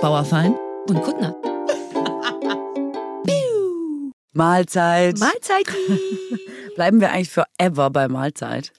Bauerfein und Kuttner. Mahlzeit. Mahlzeit. Bleiben wir eigentlich forever bei Mahlzeit?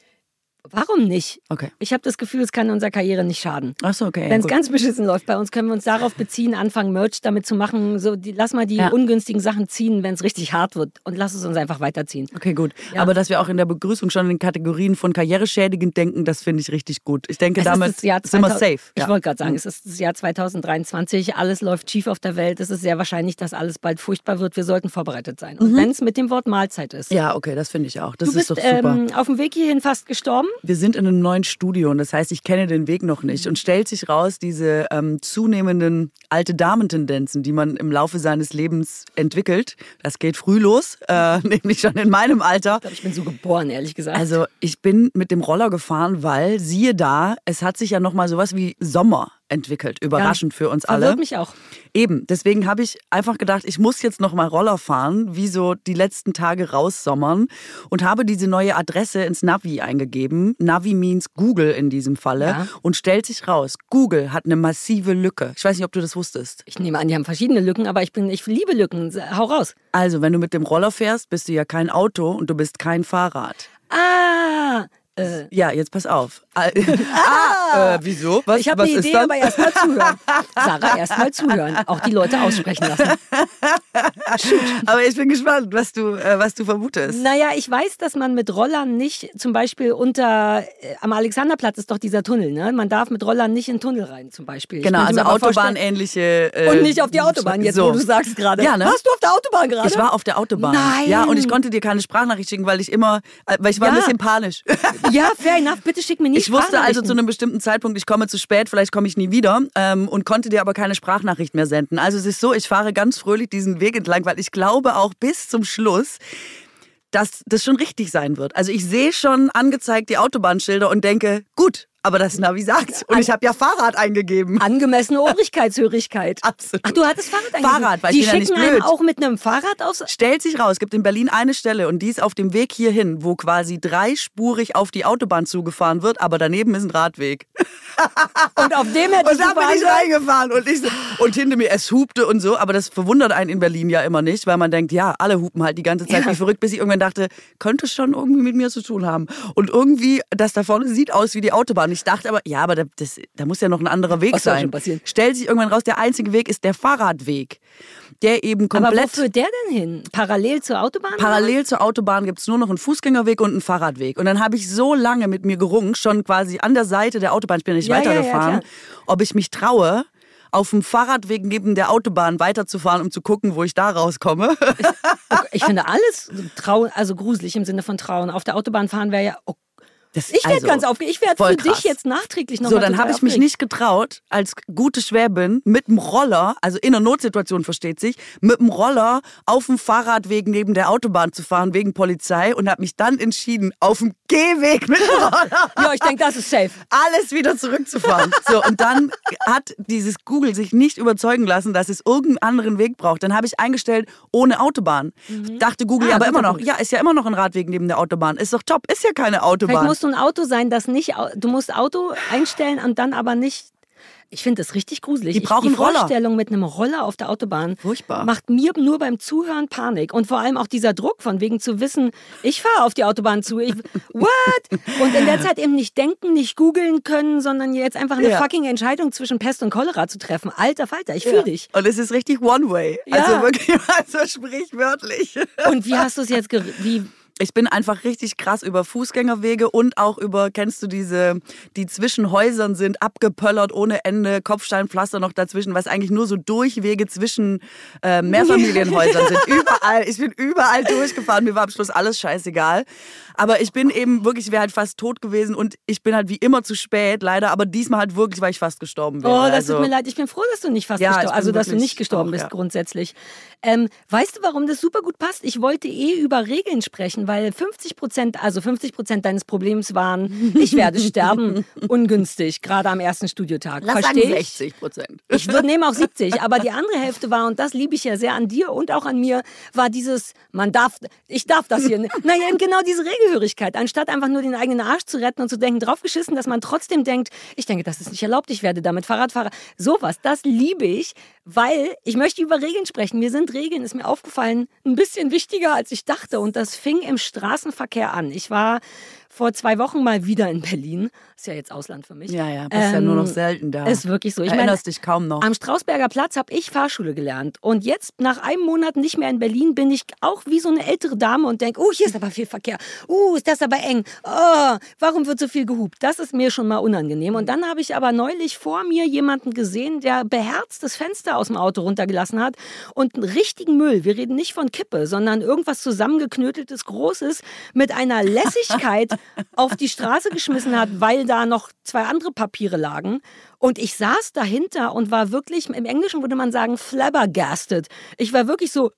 Warum nicht? Okay. Ich habe das Gefühl, es kann unserer Karriere nicht schaden. Ach so, okay. Wenn es ganz beschissen läuft bei uns, können wir uns darauf beziehen, anfangen, Merch damit zu machen. So, die, lass mal die Ja. ungünstigen Sachen ziehen, wenn es richtig hart wird. Und lass es uns einfach weiterziehen. Okay, gut. Ja. Aber dass wir auch in der Begrüßung schon in Kategorien von karriereschädigend denken, das finde ich richtig gut. Ich denke, Es damit ist wir 2000 safe. Ich Ja. wollte gerade sagen, es ist das Jahr 2023, alles läuft schief auf der Welt. Es ist sehr wahrscheinlich, dass alles bald furchtbar wird. Wir sollten vorbereitet sein. Und wenn es mit dem Wort Mahlzeit ist. Mhm. ja, okay, das finde ich auch. Das du ist bist doch super. ähm, auf dem Weg hierhin fast gestorben. Wir sind in einem neuen Studio und das heißt, ich kenne den Weg noch nicht. Und stellt sich raus, diese ähm, zunehmenden alte Damentendenzen, die man im Laufe seines Lebens entwickelt, das geht früh los, äh, nämlich schon in meinem Alter. Ich glaube, ich bin so geboren, ehrlich gesagt. Also ich bin mit dem Roller gefahren, weil siehe da, es hat sich ja noch mal sowas wie Sommer entwickelt, überraschend für uns alle. Mich auch. Eben, deswegen habe ich einfach gedacht, ich muss jetzt noch mal Roller fahren, wie so die letzten Tage raussommern und habe diese neue Adresse ins Navi eingegeben. Navi means Google in diesem Falle Ja. und stellt sich raus, Google hat eine massive Lücke. Ich weiß nicht, ob du das wusstest. Ich nehme an, die haben verschiedene Lücken, aber ich bin, ich liebe Lücken. Hau raus. Also, wenn du mit dem Roller fährst, bist du ja kein Auto und du bist kein Fahrrad. Ah, äh, Ja, jetzt pass auf. ah, äh, wieso? Was, ich habe eine Idee, dann? aber erstmal zuhören. Sarah, erstmal zuhören. Auch die Leute aussprechen lassen. Aber ich bin gespannt, was du, äh, was du vermutest. Naja, ich weiß, dass man mit Rollern nicht, zum Beispiel unter, äh, am Alexanderplatz ist doch dieser Tunnel, ne? Man darf mit Rollern nicht in den Tunnel rein, zum Beispiel. Genau, also Autobahnähnliche. Äh, Und nicht auf die Autobahn, jetzt so. wo du sagst gerade. Ja, ne? Warst du auf der Autobahn gerade? Ich war auf der Autobahn. Nein. Ja, und ich konnte dir keine Sprachnachricht schicken, weil ich immer, äh, weil ich war ein Ja. bisschen panisch. Ja, fair enough. Bitte schick mir nie Ich wusste also zu einem bestimmten Zeitpunkt, ich komme zu spät, vielleicht komme ich nie wieder ähm, und konnte dir aber keine Sprachnachricht mehr senden. Also es ist so, ich fahre ganz fröhlich diesen Weg entlang, weil ich glaube auch bis zum Schluss, dass das schon richtig sein wird. Also ich sehe schon angezeigt die Autobahnschilder und denke, gut, aber das Navi sagt's. Und ich habe ja Fahrrad eingegeben. Angemessene Obrigkeitshörigkeit. Absolut. Ach, du hattest Fahrrad eingegeben. Fahrrad, weil Die ich bin ja schicken nicht blöd. auch mit einem Fahrrad aus. Stellt sich raus, es gibt in Berlin eine Stelle und die ist auf dem Weg hierhin, wo quasi dreispurig auf die Autobahn zugefahren wird, aber daneben ist ein Radweg. Und auf dem hätte Und da bin ich fahren reingefahren und, ich und hinter mir, es hupte und so, aber das verwundert einen in Berlin ja immer nicht, weil man denkt, ja, alle hupen halt die ganze Zeit Ja. wie verrückt, bis ich irgendwann dachte, könnte schon irgendwie mit mir zu tun haben. Und irgendwie, das da vorne sieht aus wie die Autobahn. Ich dachte aber, ja, aber da, das, da muss ja noch ein anderer Weg Was soll sein. schon passieren? Stellt sich irgendwann raus, der einzige Weg ist der Fahrradweg, der eben Aber wo komplett... führt der denn hin? Parallel zur Autobahn? Parallel zur Autobahn gibt es nur noch einen Fußgängerweg und einen Fahrradweg. Und dann habe ich so lange mit mir gerungen, schon quasi an der Seite der Autobahn, ich bin nicht Ja, ja, ja, weitergefahren, klar. ob ich mich traue, auf dem Fahrradweg neben der Autobahn weiterzufahren, um zu gucken, wo ich da rauskomme. Okay, Ich finde alles trau also gruselig im Sinne von Trauen. Auf der Autobahn fahren wäre ja. Oh, Das- ich werde also, ganz aufgeregt. Ich werde für krass. dich jetzt nachträglich noch So, dann habe ich mich nicht getraut, als gute Schwäbin mit dem Roller, also in einer Notsituation versteht sich, mit dem Roller auf dem Fahrradweg neben der Autobahn zu fahren wegen Polizei und habe mich dann entschieden, auf dem Gehweg mit dem Roller Ja, ich denke, das ist safe. alles wieder zurückzufahren. So, und dann hat dieses Google sich nicht überzeugen lassen, dass es irgendeinen anderen Weg braucht. Dann habe ich eingestellt, ohne Autobahn. Dachte Google, Ah, aber immer noch. Punkt. Ja, ist ja immer noch ein Radweg neben der Autobahn. Ist doch top, ist ja keine Autobahn. Musst du ein Auto sein, das nicht. Du musst Auto einstellen und dann aber nicht. Ich finde das richtig gruselig. Die Ich- brauchen die Roller. Vorstellung mit einem Roller auf der Autobahn Furchtbar. macht mir nur beim Zuhören Panik. Und vor allem auch dieser Druck von wegen zu wissen, ich fahre auf die Autobahn zu. Ich, what? Und in der Zeit eben nicht denken, nicht googeln können, sondern jetzt einfach eine Ja. fucking Entscheidung zwischen Pest und Cholera zu treffen. Alter Falter, ich fühle Ja. dich. Und es ist richtig One-Way. Ja. Also wirklich, also sprichwörtlich. Und wie hast du es jetzt, wie, Ich bin einfach richtig krass über Fußgängerwege und auch über, kennst du diese, die zwischen Häusern sind, abgepöllert ohne Ende, Kopfsteinpflaster noch dazwischen, was eigentlich nur so Durchwege zwischen äh, Mehrfamilienhäusern sind. Überall, ich bin überall durchgefahren, mir war am Schluss alles scheißegal. Aber ich bin eben wirklich, ich wäre halt fast tot gewesen und ich bin halt wie immer zu spät, leider, aber diesmal halt wirklich, weil ich fast gestorben wäre. Oh, das also, tut mir leid. Ich bin froh, dass du nicht fast Ja, gestorben bin Also, dass du nicht gestorben auch, bist, ja. grundsätzlich. Ähm, weißt du, warum das super gut passt? Ich wollte eh über Regeln sprechen, weil 50 Prozent, also 50 Prozent deines Problems waren, ich werde sterben, ungünstig, gerade am ersten Studiotag. Lass Verstehe sagen ich? 60 Prozent. Ich würde nehmen auch 70, aber die andere Hälfte war, und das liebe ich ja sehr an dir und auch an mir, war dieses, man darf, ich darf das hier nicht. Naja, genau diese Regelhörigkeit. Anstatt einfach nur den eigenen Arsch zu retten und zu denken, draufgeschissen, dass man trotzdem denkt, ich denke, das ist nicht erlaubt, ich werde damit Fahrradfahrer. Sowas, das liebe ich, weil ich möchte über Regeln sprechen. Mir sind Regeln, ist mir aufgefallen, ein bisschen wichtiger, als ich dachte. Und das fing im Straßenverkehr an. Ich war vor zwei Wochen mal wieder in Berlin. Ist ja jetzt Ausland für mich. Ja, ja, bist ja nur noch Ähm, selten da. Ist wirklich so. Ich meine, Erinnerst dich kaum noch. am Strausberger Platz habe ich Fahrschule gelernt. Und jetzt, nach einem Monat nicht mehr in Berlin, bin ich auch wie so eine ältere Dame und denke, oh, hier ist aber viel Verkehr. Uh, ist das aber eng. Oh, warum wird so viel gehupt? Das ist mir schon mal unangenehm. Und dann habe ich aber neulich vor mir jemanden gesehen, der beherzt das Fenster aus dem Auto runtergelassen hat und einen richtigen Müll, wir reden nicht von Kippe, sondern irgendwas zusammengeknöteltes, Großes, mit einer Lässigkeit auf die Straße geschmissen hat, weil da noch zwei andere Papiere lagen. Und ich saß dahinter und war wirklich, im Englischen würde man sagen, flabbergasted. Ich war wirklich so.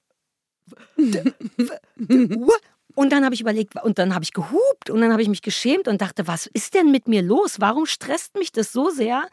Und dann habe ich überlegt, und dann habe ich gehupt und dann habe ich mich geschämt und dachte, was ist denn mit mir los? Warum stresst mich das so sehr,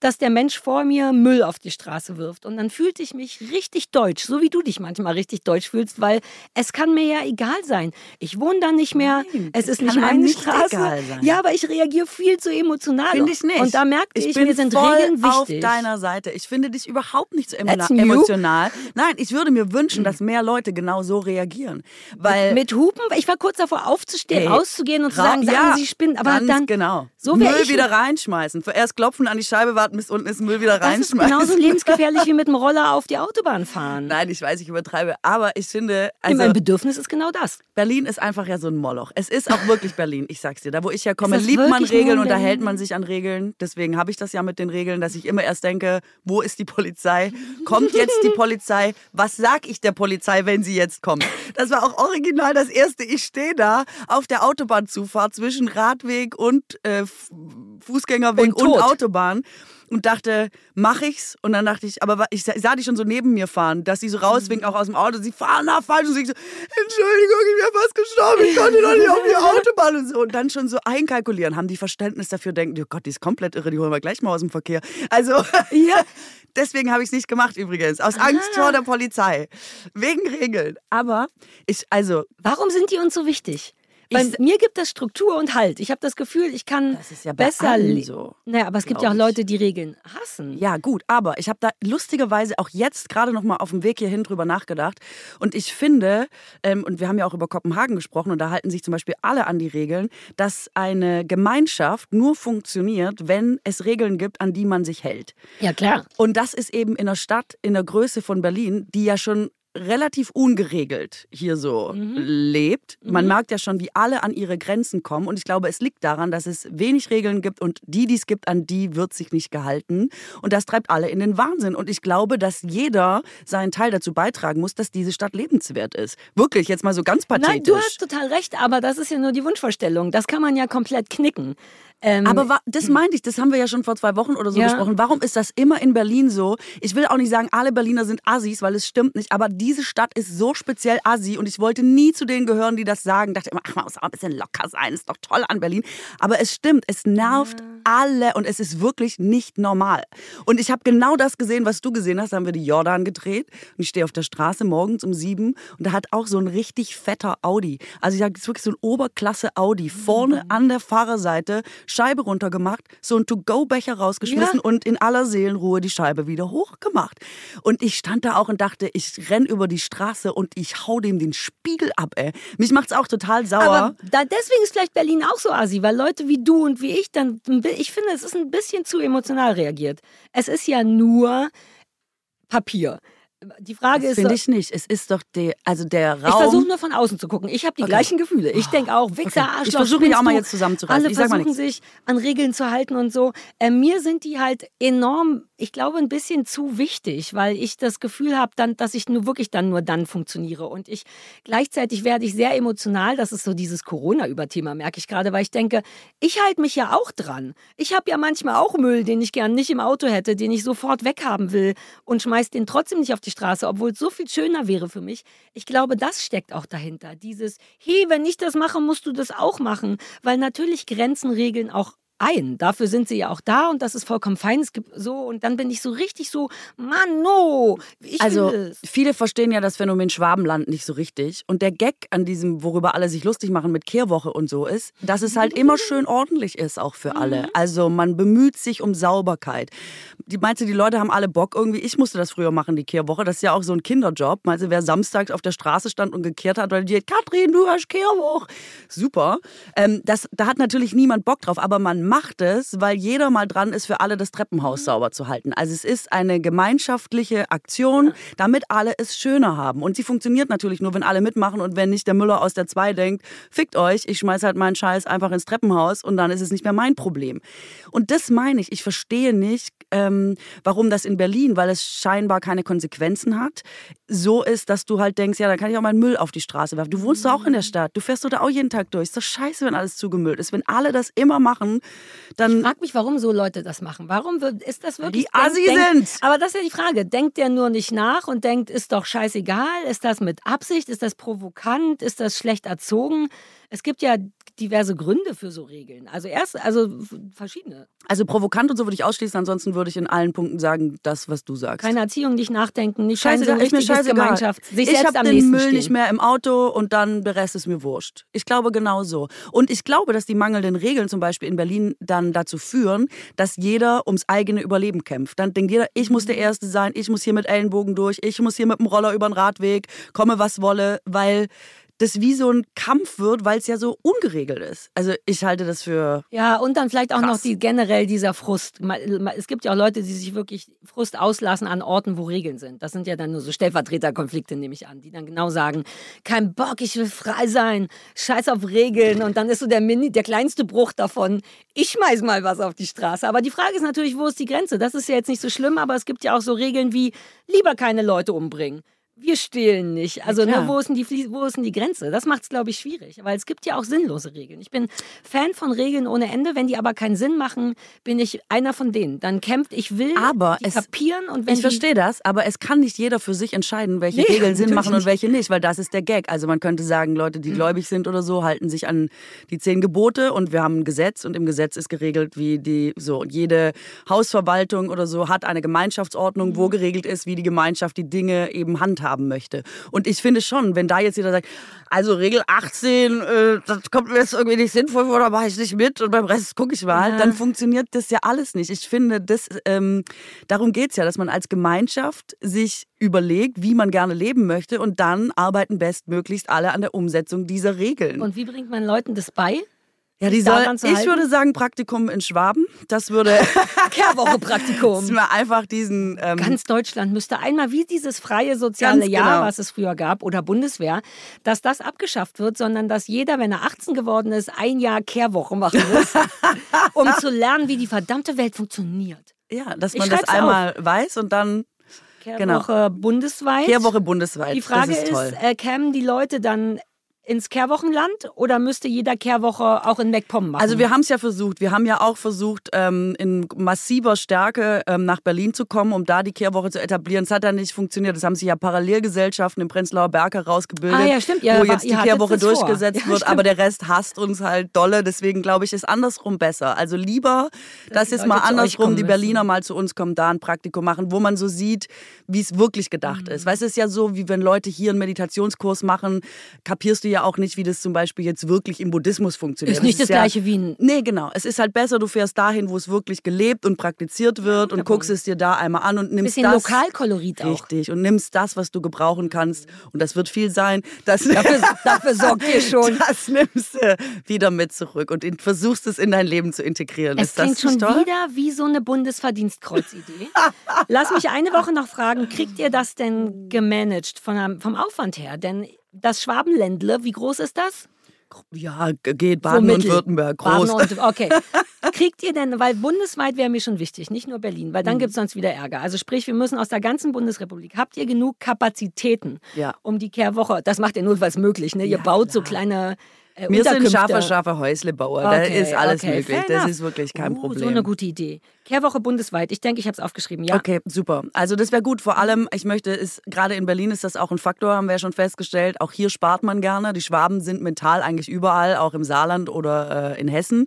dass der Mensch vor mir Müll auf die Straße wirft? Und dann fühlte ich mich richtig deutsch, so wie du dich manchmal richtig deutsch fühlst, weil es kann mir ja egal sein. Ich wohne da nicht mehr, Nein, es ist nicht meine nicht Straße. egal sein. Ja, aber ich reagiere viel zu emotional. Finde ich nicht. Und da merkte ich, bin mir sind voll Regeln auf wichtig. deiner Seite. Ich finde dich überhaupt nicht so emotional. Nein, ich würde mir wünschen, dass mehr Leute genau so reagieren. Weil mit Hupen, ich war kurz davor aufzustehen, Ey, auszugehen und zu sagen, sagen ja, Sie spinnen, aber dann genau. so Müll ich wieder reinschmeißen. Zuerst klopfen an die Scheibe warten, bis unten ist Müll wieder das ist reinschmeißen. genauso lebensgefährlich wie mit dem Roller auf die Autobahn fahren. Nein, ich weiß, ich übertreibe, aber ich finde, Also, mein Bedürfnis ist genau das. Berlin ist einfach ja so ein Moloch. Es ist auch wirklich Berlin, ich sag's dir. Da, wo ich herkomme, liebt man Regeln und da hält man sich an Regeln. Deswegen habe ich das ja mit den Regeln, dass ich immer erst denke, wo ist die Polizei? Kommt jetzt die Polizei? Was sag ich der Polizei, wenn sie jetzt kommt? Das war auch original das Erste. Ich stehe da auf der Autobahnzufahrt zwischen Radweg und äh, Fußgängerweg Und und. Autobahn und dachte, mach ich's? Und dann dachte ich, aber ich sah, ich die schon so neben mir fahren, dass sie so rauswinken, auch aus dem Auto. Sie fahren nach falsch und sie so, Entschuldigung, ich bin fast gestorben, ich konnte doch nicht auf die Autobahn und so. Und dann schon so einkalkulieren, haben die Verständnis dafür, denken, oh Gott, die ist komplett irre, die holen wir gleich mal aus dem Verkehr. Also, ja, deswegen habe ich es nicht gemacht übrigens, aus Angst Ah. vor der Polizei, wegen Regeln. Aber ich, also, Warum sind die uns so wichtig? Weil Ich- mir gibt das Struktur und Halt. Ich habe das Gefühl, ich kann Das ist ja bei besser so, Naja, aber es gibt ja auch. Leute, die Regeln hassen. Ja, gut, aber ich habe da lustigerweise auch jetzt gerade noch mal auf dem Weg hierhin drüber nachgedacht. Und ich finde, ähm, und wir haben ja auch über Kopenhagen gesprochen, und da halten sich zum Beispiel alle an die Regeln, dass eine Gemeinschaft nur funktioniert, wenn es Regeln gibt, an die man sich hält. Ja, klar. Und das ist eben in einer Stadt in der Größe von Berlin, die ja schon relativ ungeregelt hier so lebt. Man merkt ja schon, wie alle an ihre Grenzen kommen. Und ich glaube, es liegt daran, dass es wenig Regeln gibt und die, die es gibt, an die wird sich nicht gehalten. Und das treibt alle in den Wahnsinn. Und ich glaube, dass jeder seinen Teil dazu beitragen muss, dass diese Stadt lebenswert ist. Wirklich, jetzt mal so ganz pathetisch. Nein, du hast total recht, aber das ist ja nur die Wunschvorstellung. Das kann man ja komplett knicken. Ähm, Aber das meinte ich, das haben wir ja schon vor zwei Wochen oder so Ja. besprochen. Warum ist das immer in Berlin so? Ich will auch nicht sagen, alle Berliner sind Assis, weil es stimmt nicht. Aber diese Stadt ist so speziell Assi und ich wollte nie zu denen gehören, die das sagen. Dachte immer, ach, man muss auch ein bisschen locker sein, ist doch toll an Berlin. Aber es stimmt, es nervt alle und es ist wirklich nicht normal. Und ich habe genau das gesehen, was du gesehen hast. Da haben wir die Jordan gedreht und ich stehe auf der Straße morgens um sieben und da hat auch so ein richtig fetter Audi. Also ich sage, es ist wirklich so ein Oberklasse Audi. Vorne an der Fahrerseite Scheibe runtergemacht, so ein To-Go-Becher rausgeschmissen Ja. und in aller Seelenruhe die Scheibe wieder hochgemacht. Und ich stand da auch und dachte, ich renn über die Straße und ich hau dem den Spiegel ab, ey. Mich macht's auch total sauer. Aber da, deswegen ist vielleicht Berlin auch so assi, weil Leute wie du und wie ich dann, ich finde, es ist ein bisschen zu emotional reagiert. Es ist ja nur Papier. Die Frage das ist, finde ich nicht. Es ist doch der, also der ich Raum. versuche nur von außen zu gucken. Ich habe die Okay. gleichen Gefühle. Ich denke auch, Wichser, Okay. Ich Arschloch, versuche mich auch mal jetzt zusammenzureißen. Alle Ich versuchen sich an Regeln zu halten und so. Äh, mir sind die halt enorm, ich glaube, ein bisschen zu wichtig, weil ich das Gefühl habe, dann, dass ich nur wirklich dann nur dann funktioniere. Und ich gleichzeitig werde ich sehr emotional. Das ist so dieses Corona-Überthema, merke ich gerade, weil ich denke, ich halte mich ja auch dran. Ich habe ja manchmal auch Müll, den ich gern nicht im Auto hätte, den ich sofort weghaben will und schmeiß den trotzdem nicht auf die Straße, obwohl es so viel schöner wäre für mich. Ich glaube, das steckt auch dahinter. Dieses, hey, wenn ich das mache, musst du das auch machen. Weil natürlich Grenzen regeln auch ein. Dafür sind sie ja auch da und das ist vollkommen fein. Es gibt so und dann bin ich so richtig so, Mann, no. Ich also viele verstehen ja das Phänomen Schwabenland nicht so richtig und der Gag an diesem, worüber alle sich lustig machen mit Kehrwoche und so ist, dass es halt immer schön ordentlich ist auch für alle. Mhm. Also man bemüht sich um Sauberkeit. Die meinst du, die Leute haben alle Bock irgendwie? Ich musste das früher machen die Kehrwoche. Das ist ja auch so ein Kinderjob. Meinst du, wer samstags auf der Straße stand und gekehrt hat, weil die Katrin, du hast Kehrwoche. Super. Ähm, das, da hat natürlich niemand Bock drauf, aber man macht es, weil jeder mal dran ist, für alle das Treppenhaus mhm. sauber zu halten. Also es ist eine gemeinschaftliche Aktion, damit alle es schöner haben. Und sie funktioniert natürlich nur, wenn alle mitmachen und wenn nicht der Müller aus der 2 denkt, fickt euch, ich schmeiß halt meinen Scheiß einfach ins Treppenhaus und dann ist es nicht mehr mein Problem. Und das meine ich. Ich verstehe nicht, ähm, warum das in Berlin, weil es scheinbar keine Konsequenzen hat, so ist, dass du halt denkst, ja, dann kann ich auch meinen Müll auf die Straße werfen. Du wohnst doch auch in der Stadt. Du fährst doch da auch jeden Tag durch. Ist doch scheiße, wenn alles zugemüllt ist. Wenn alle das immer machen, dann. Ich frage mich, warum so Leute das machen. Warum wird, ist das wirklich. Die Assi sind! Aber das ist ja die Frage. Denkt der nur nicht nach und denkt, ist doch scheißegal? Ist das mit Absicht? Ist das provokant? Ist das schlecht erzogen? Es gibt ja diverse Gründe für so Regeln. Also erst, also verschiedene. Also provokant und so würde ich ausschließen, ansonsten würde ich in allen Punkten sagen, das, was du sagst. Keine Erziehung, nicht nachdenken, nicht scheiße, ist mir. Gemeinschaft, sich ich habe den Müll stehen. nicht mehr im Auto und dann der Rest ist mir wurscht. Ich glaube genau so. Und ich glaube, dass die mangelnden Regeln zum Beispiel in Berlin dann dazu führen, dass jeder ums eigene Überleben kämpft. Dann denkt jeder, ich muss der Erste sein, ich muss hier mit Ellenbogen durch, ich muss hier mit dem Roller über den Radweg, komme was wolle, weil das wie so ein Kampf wird, weil es ja so ungeregelt ist. Also ich halte das für. Ja, und dann vielleicht auch krass. noch die, generell dieser Frust. Es gibt ja auch Leute, die sich wirklich Frust auslassen an Orten, wo Regeln sind. Das sind ja dann nur so Stellvertreterkonflikte, nehme ich an, die dann genau sagen: kein Bock, ich will frei sein, scheiß auf Regeln. Und dann ist so der, Mini, der kleinste Bruch davon, ich schmeiß mal was auf die Straße. Aber die Frage ist natürlich, wo ist die Grenze? Das ist ja jetzt nicht so schlimm, aber es gibt ja auch so Regeln wie lieber keine Leute umbringen wir stehlen nicht. Also ja, ne, wo, ist denn die, wo ist denn die Grenze? Das macht es, glaube ich, schwierig. Weil es gibt ja auch sinnlose Regeln. Ich bin Fan von Regeln ohne Ende. Wenn die aber keinen Sinn machen, bin ich einer von denen. Dann kämpft, ich will aber es, kapieren. Und wenn ich verstehe das, aber es kann nicht jeder für sich entscheiden, welche nee, Regeln Sinn machen und welche nicht. Weil das ist der Gag. Also man könnte sagen, Leute, die mhm. gläubig sind oder so, halten sich an die zehn Gebote und wir haben ein Gesetz und im Gesetz ist geregelt, wie die, so, jede Hausverwaltung oder so hat eine Gemeinschaftsordnung, mhm. wo geregelt ist, wie die Gemeinschaft die Dinge eben handhaben möchte. Und ich finde schon, wenn da jetzt jeder sagt, also Regel 18, äh, das kommt mir jetzt irgendwie nicht sinnvoll vor, da mache ich nicht mit und beim Rest gucke ich mal, ja. dann funktioniert das ja alles nicht. Ich finde, das, ähm, darum geht es ja, dass man als Gemeinschaft sich überlegt, wie man gerne leben möchte und dann arbeiten bestmöglichst alle an der Umsetzung dieser Regeln. Und wie bringt man Leuten das bei? Ja, die soll, ich würde sagen Praktikum in Schwaben. Das würde Kehrwoche Praktikum. Das mir einfach diesen ähm ganz Deutschland müsste einmal wie dieses freie soziale Jahr, genau. was es früher gab oder Bundeswehr, dass das abgeschafft wird, sondern dass jeder, wenn er 18 geworden ist, ein Jahr Kehrwoche machen muss, um zu lernen, wie die verdammte Welt funktioniert. Ja, dass man das einmal auf. weiß und dann Kehrwoche genau. bundesweit. Kehrwoche bundesweit. Die Frage ist, ist äh, kämen die Leute dann ins Kehrwochenland oder müsste jeder Kehrwoche auch in MacPom machen? Also wir haben es ja versucht. Wir haben ja auch versucht, ähm, in massiver Stärke ähm, nach Berlin zu kommen, um da die Kehrwoche zu etablieren. Es hat dann nicht funktioniert. Es haben sich ja Parallelgesellschaften im Prenzlauer Berg herausgebildet, ah, ja, stimmt. Ja, wo jetzt die Kehrwoche durchgesetzt ja, wird. Stimmt. Aber der Rest hasst uns halt dolle. Deswegen glaube ich, ist andersrum besser. Also lieber, dass jetzt mal andersrum die Berliner müssen. mal zu uns kommen, da ein Praktikum machen, wo man so sieht, wie es wirklich gedacht mhm. ist. Du, es ist ja so, wie wenn Leute hier einen Meditationskurs machen, kapierst du ja ja auch nicht, wie das zum Beispiel jetzt wirklich im Buddhismus funktioniert. Ist nicht das, das gleiche wie ein. Nee, genau. Es ist halt besser, du fährst dahin, wo es wirklich gelebt und praktiziert wird und guckst es dir da einmal an und nimmst Bisschen das. Lokalkolorit auch. Richtig. Und nimmst das, was du gebrauchen kannst. Und das wird viel sein. Das, dafür, dafür sorgt ihr schon. Das nimmst du wieder mit zurück und versuchst es in dein Leben zu integrieren. Es ist klingt schon toll? wieder wie so eine Bundesverdienstkreuzidee. Lass mich eine Woche noch fragen, kriegt ihr das denn gemanagt von, vom Aufwand her? Denn das Schwabenländle, wie groß ist das? Ja, geht Baden so und Württemberg groß. Und, okay. Kriegt ihr denn, weil bundesweit wäre mir schon wichtig, nicht nur Berlin, weil dann mhm. gibt es sonst wieder Ärger. Also sprich, wir müssen aus der ganzen Bundesrepublik, habt ihr genug Kapazitäten, ja. um die Kehrwoche, das macht ihr es möglich, ne? Ihr ja, baut klar. so kleine äh, Wir sind scharfer, scharfer Häuslebauer. da Okay, ist alles okay, möglich. Das ist wirklich kein Uh, Problem. So eine gute Idee. Kehrwoche bundesweit. Ich denke, ich habe es aufgeschrieben. Ja. Okay, super. Also das wäre gut. Vor allem, ich möchte, ist gerade in Berlin ist das auch ein Faktor, haben wir ja schon festgestellt. Auch hier spart man gerne. Die Schwaben sind mental eigentlich überall, auch im Saarland oder äh, in Hessen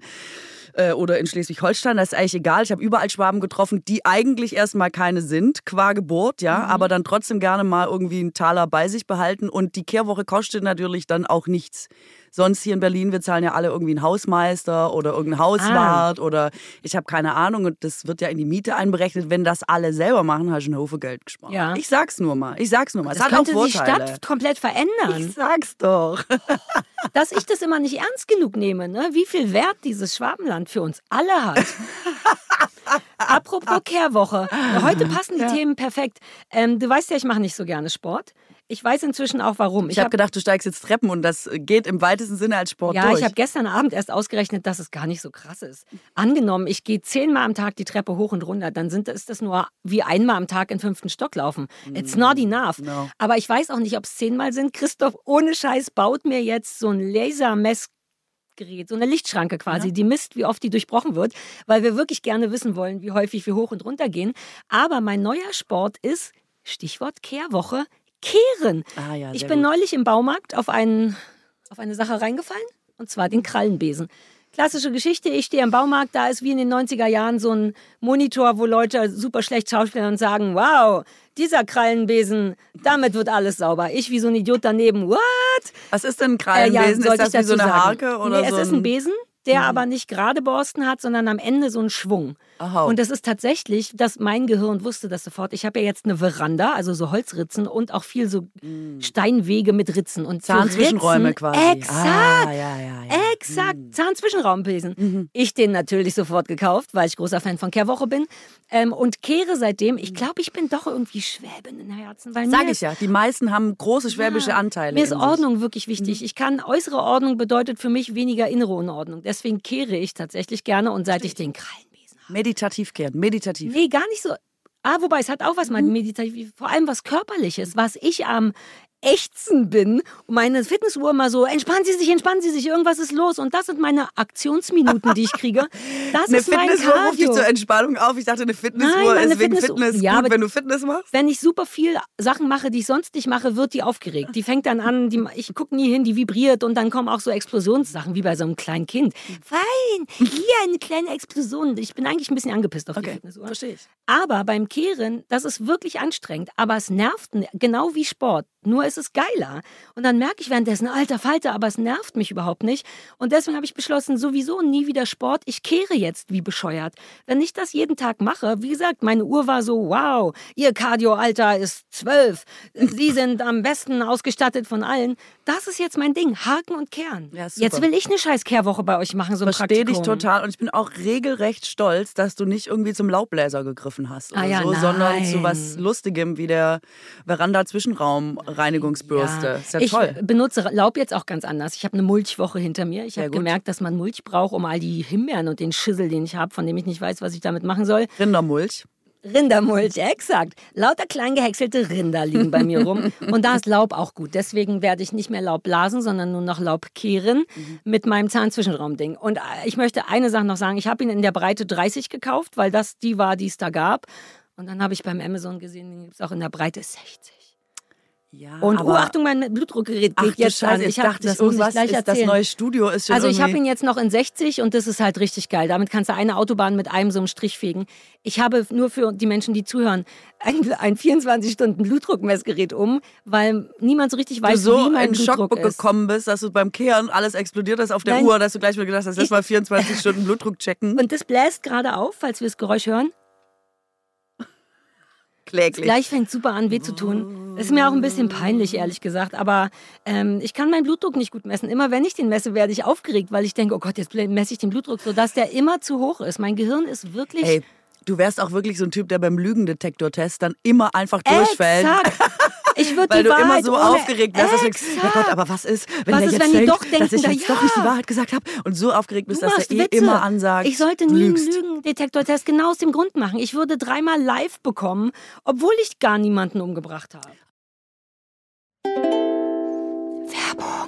äh, oder in Schleswig-Holstein. Das ist eigentlich egal. Ich habe überall Schwaben getroffen, die eigentlich erstmal keine sind, qua Geburt, ja, aber dann trotzdem gerne mal irgendwie einen Taler bei sich behalten. Und die Kehrwoche kostet natürlich dann auch nichts. Sonst hier in Berlin, wir zahlen ja alle irgendwie einen Hausmeister oder irgendeinen Hauswart oder ich habe keine Ahnung und das wird ja in die Miete einberechnet. Wenn das alle selber machen, hast du einen Haufen Geld gespart. Ja. Ich sag's nur mal. Ich sag's nur mal. Es Das hat auch könnte die Vorteile. Stadt komplett verändern. ich sag's doch. dass ich das immer nicht ernst genug nehme, ne? wie viel Wert dieses Schwabenland für uns alle hat. Apropos Kehrwoche. Heute passen die Themen perfekt. Ähm, du weißt ja, ich mache nicht so gerne Sport. Ich weiß inzwischen auch warum. Ich habe gedacht, du steigst jetzt Treppen und das geht im weitesten Sinne als Sport ja, durch. ich habe gestern Abend erst ausgerechnet, dass es gar nicht so krass ist. Angenommen, ich gehe zehnmal am Tag die Treppe hoch und runter, dann sind, ist das nur wie einmal am Tag in fünften Stock laufen. It's not enough. No. Aber ich weiß auch nicht, ob es zehnmal sind. Christoph, ohne Scheiß, baut mir jetzt so ein Lasermessgerät, so eine Lichtschranke quasi, die misst, wie oft die durchbrochen wird, weil wir wirklich gerne wissen wollen, wie häufig wir hoch und runter gehen. Aber mein neuer Sport ist, Stichwort Kehrwoche, Kehren. Ah ja, ich bin gut. neulich im Baumarkt auf, einen, auf eine Sache reingefallen, und zwar den Krallenbesen. Klassische Geschichte, ich stehe im Baumarkt, da ist wie in den 90er Jahren so ein Monitor, wo Leute super schlecht schauspielen und sagen, wow, dieser Krallenbesen, damit wird alles sauber. Ich wie so ein Idiot daneben, what? Was ist denn ein Äh, Krallenbesen? sollte ist das wie so eine sagen. Harke oder nee, so es ist ein Besen, der aber nicht gerade Borsten hat, sondern am Ende so einen Schwung. Aha. Und das ist tatsächlich, dass mein Gehirn wusste das sofort. Ich habe ja jetzt eine Veranda, also so Holzritzen und auch viel so Steinwege mit Ritzen und Zahnzwischenräume quasi. Exakt. Ah, ja, ja, ja. Exakt, Zahnzwischenraumbesen. Ich den natürlich sofort gekauft, weil ich großer Fan von Kehrwoche bin. Ähm, und kehre seitdem, ich glaube, ich bin doch irgendwie Schwäbin in Herzen. Weil Sag ich ja. Die meisten haben große schwäbische Anteile. mir ist in sich. Mhm. Ordnung wirklich wichtig. Ich kann, äußere Ordnung bedeutet für mich weniger innere Unordnung. Deswegen kehre ich tatsächlich gerne und seit ich den Krallenbesen habe. Meditativ kehren, meditativ. Nee, gar nicht so. Ah, wobei es hat auch was Mhm. mit meditativ, vor allem was körperliches, was ich am ächzen bin und meine Fitnessuhr immer so, entspannen Sie sich, entspannen Sie sich, irgendwas ist los und das sind meine Aktionsminuten, die ich kriege. Das Eine ist mein Fitnessuhr ruft dich zur Entspannung auf. Ich dachte, eine Fitnessuhr Nein, ist wegen Fitness- Fitness Ja, gut, aber- wenn du Fitness machst. wenn ich super viel Sachen mache, die ich sonst nicht mache, wird die aufgeregt. Die fängt dann an, die, ich gucke nie hin, die vibriert und dann kommen auch so Explosionssachen wie bei so einem kleinen Kind. Fein, hier eine kleine Explosion. Ich bin eigentlich ein bisschen angepisst auf die Okay, Fitnessuhr. verstehe ich. Aber beim Kehren, das ist wirklich anstrengend, aber es nervt, genau wie Sport. Nur ist es geiler. Und dann merke ich währenddessen, alter Falter, aber es nervt mich überhaupt nicht. Und deswegen habe ich beschlossen, sowieso nie wieder Sport. Ich kehre jetzt wie bescheuert. Wenn ich das jeden Tag mache, wie gesagt, meine Uhr war so, wow, Ihr Cardio-Alter ist zwölf. Sie sind am besten ausgestattet von allen. Das ist jetzt mein Ding, Haken und Kehren. Ja, jetzt will ich eine scheiß Kehrwoche bei euch machen, so ein Verstehe dich total und ich bin auch regelrecht stolz, dass du nicht irgendwie zum Laubbläser gegriffen hast oder Ah ja, so, sondern zu was Lustigem wie der Veranda-Zwischenraum-Reinigungsbürste. Ist ja ich toll. benutze Laub jetzt auch ganz anders. Ich habe eine Mulchwoche hinter mir. Ich habe gemerkt, dass man Mulch braucht, um all die Himbeeren und den Schissel, den ich habe, von dem ich nicht weiß, was ich damit machen soll. Rindermulch. Rindermulch, exakt. Lauter klein gehäckselte Rinder liegen bei mir rum. Und da ist Laub auch gut. Deswegen werde ich nicht mehr Laub blasen, sondern nur noch Laub kehren mit meinem Zahnzwischenraumding. Und äh, ich möchte eine Sache noch sagen. Ich habe ihn in der Breite 30 gekauft, weil das die war, die es da gab. Und dann habe ich beim Amazon gesehen, den gibt es auch in der Breite 60. Ja, Und aber, oh, Achtung, mein Blutdruckgerät geht du jetzt. Scheiße, Also ich ich hab, dachte, das ich irgendwas gleich ist, das neue Studio ist schon Also ich habe ihn jetzt noch in 60 und das ist halt richtig geil. Damit kannst du eine Autobahn mit einem so einem Strich fegen. Ich habe nur für die Menschen, die zuhören, ein, ein 24-Stunden-Blutdruckmessgerät um, weil niemand so richtig du weiß, so wie mein in Schock Blutdruck ist. gekommen bist, dass du beim Kehren alles explodiert hast auf der Nein. Uhr, dass du gleich mal gedacht hast, lass Ich- mal 24 Stunden Blutdruck checken. Und das bläst gerade auf, falls wir das Geräusch hören. Kläglich. Gleich fängt super an, weh zu tun. Ist mir auch ein bisschen peinlich, ehrlich gesagt. Aber ähm, ich kann meinen Blutdruck nicht gut messen. Immer wenn ich den messe, werde ich aufgeregt, weil ich denke, oh Gott, jetzt messe ich den Blutdruck, sodass der immer zu hoch ist. Mein Gehirn ist wirklich. Ey, du wärst auch wirklich so ein Typ, der beim Lügendetektor-Test dann immer einfach durchfällt. Exakt. Ich würde Weil die du immer Wahrheit so ohne- aufgeregt wärst, dass du ja Gott, aber was ist, wenn Was der ist, jetzt wenn die denkt, doch denken, dass ich jetzt doch nicht die ja. Wahrheit gesagt habe und so aufgeregt bist, Du dass er eh Witze. immer ansagt, Ich sollte nie einen. Lügendetektortest genau aus dem Grund machen. Ich würde dreimal live bekommen, obwohl ich gar niemanden umgebracht habe. Werbung.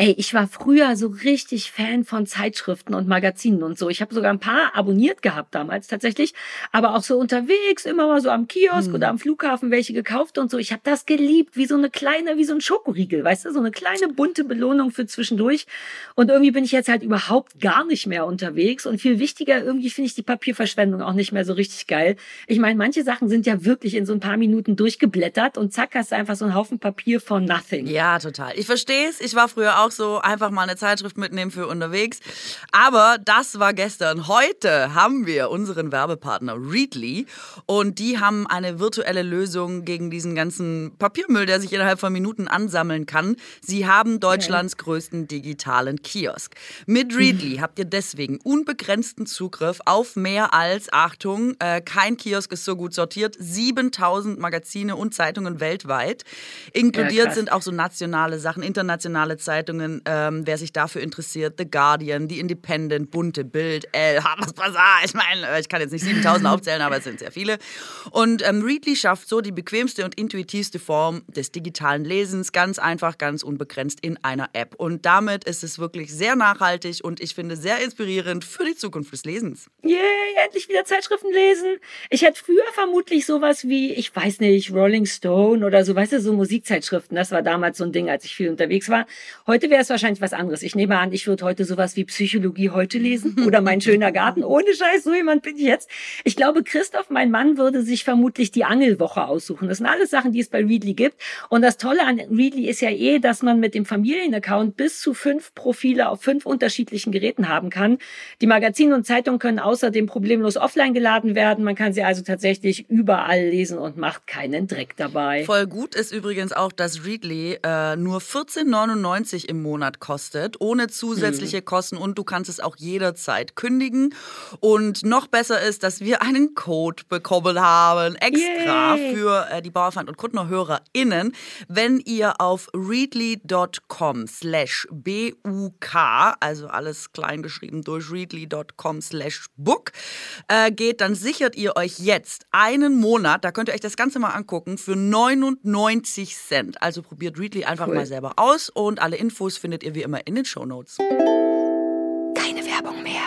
Ey, ich war früher so richtig Fan von Zeitschriften und Magazinen und so. Ich habe sogar ein paar abonniert gehabt damals tatsächlich, aber auch so unterwegs, immer mal so am Kiosk hm. oder am Flughafen welche gekauft und so. Ich habe das geliebt, wie so eine kleine, wie so ein Schokoriegel, weißt du, so eine kleine bunte Belohnung für zwischendurch. Und irgendwie bin ich jetzt halt überhaupt gar nicht mehr unterwegs und viel wichtiger, irgendwie finde ich die Papierverschwendung auch nicht mehr so richtig geil. Ich meine, manche Sachen sind ja wirklich in so ein paar Minuten durchgeblättert und zack hast du einfach so einen Haufen Papier von nothing. Ja, total. Ich verstehe es. Ich war früher auch auch so einfach mal eine Zeitschrift mitnehmen für unterwegs. Aber das war gestern. Heute haben wir unseren Werbepartner Readly und die haben eine virtuelle Lösung gegen diesen ganzen Papiermüll, der sich innerhalb von Minuten ansammeln kann. Sie haben Deutschlands okay. größten digitalen Kiosk. Mit Readly habt ihr deswegen unbegrenzten Zugriff auf mehr als, Achtung, äh, kein Kiosk ist so gut sortiert, 7000 Magazine und Zeitungen weltweit. Inkludiert ja, sind auch so nationale Sachen, internationale Zeitungen Zeitungen, ähm, wer sich dafür interessiert, The Guardian, The Independent, Bunte, Bild, Elle, Hamas Bazaar. Ich meine, äh, ich kann jetzt nicht 7000 aufzählen, aber es sind sehr viele. Und ähm, Readly schafft so die bequemste und intuitivste Form des digitalen Lesens, ganz einfach, ganz unbegrenzt in einer App. Und damit ist es wirklich sehr nachhaltig und ich finde sehr inspirierend für die Zukunft des Lesens. Yay, endlich wieder Zeitschriften lesen. Ich hätte früher vermutlich sowas wie, ich weiß nicht, Rolling Stone oder so, weißt du, so Musikzeitschriften. Das war damals so ein Ding, als ich viel unterwegs war. Heute wäre es wahrscheinlich was anderes. Ich nehme an, ich würde heute sowas wie Psychologie heute lesen oder mein schöner Garten. Ohne Scheiß, so jemand bin ich jetzt. Ich glaube, Christoph, mein Mann, würde sich vermutlich die Angelwoche aussuchen. Das sind alles Sachen, die es bei Readly gibt. Und das Tolle an Readly ist ja eh, dass man mit dem Familienaccount bis zu fünf Profile auf fünf unterschiedlichen Geräten haben kann. Die Magazine und Zeitungen können außerdem problemlos offline geladen werden. Man kann sie also tatsächlich überall lesen und macht keinen Dreck dabei. Voll gut ist übrigens auch, dass Readly äh, nur 14,99 im Monat kostet, ohne zusätzliche mhm. Kosten und du kannst es auch jederzeit kündigen. Und noch besser ist, dass wir einen Code bekommen haben, extra Yay. für äh, die Bauerfeind- und KuttnerhörerInnen, wenn ihr auf readly.com slash BUK, also alles klein geschrieben durch readly.com slash book, äh, geht, dann sichert ihr euch jetzt einen Monat, da könnt ihr euch das Ganze mal angucken, für 99 Cent. Also probiert Readly einfach cool. mal selber aus und alle Infos Infos findet ihr wie immer in den Shownotes. Keine Werbung mehr.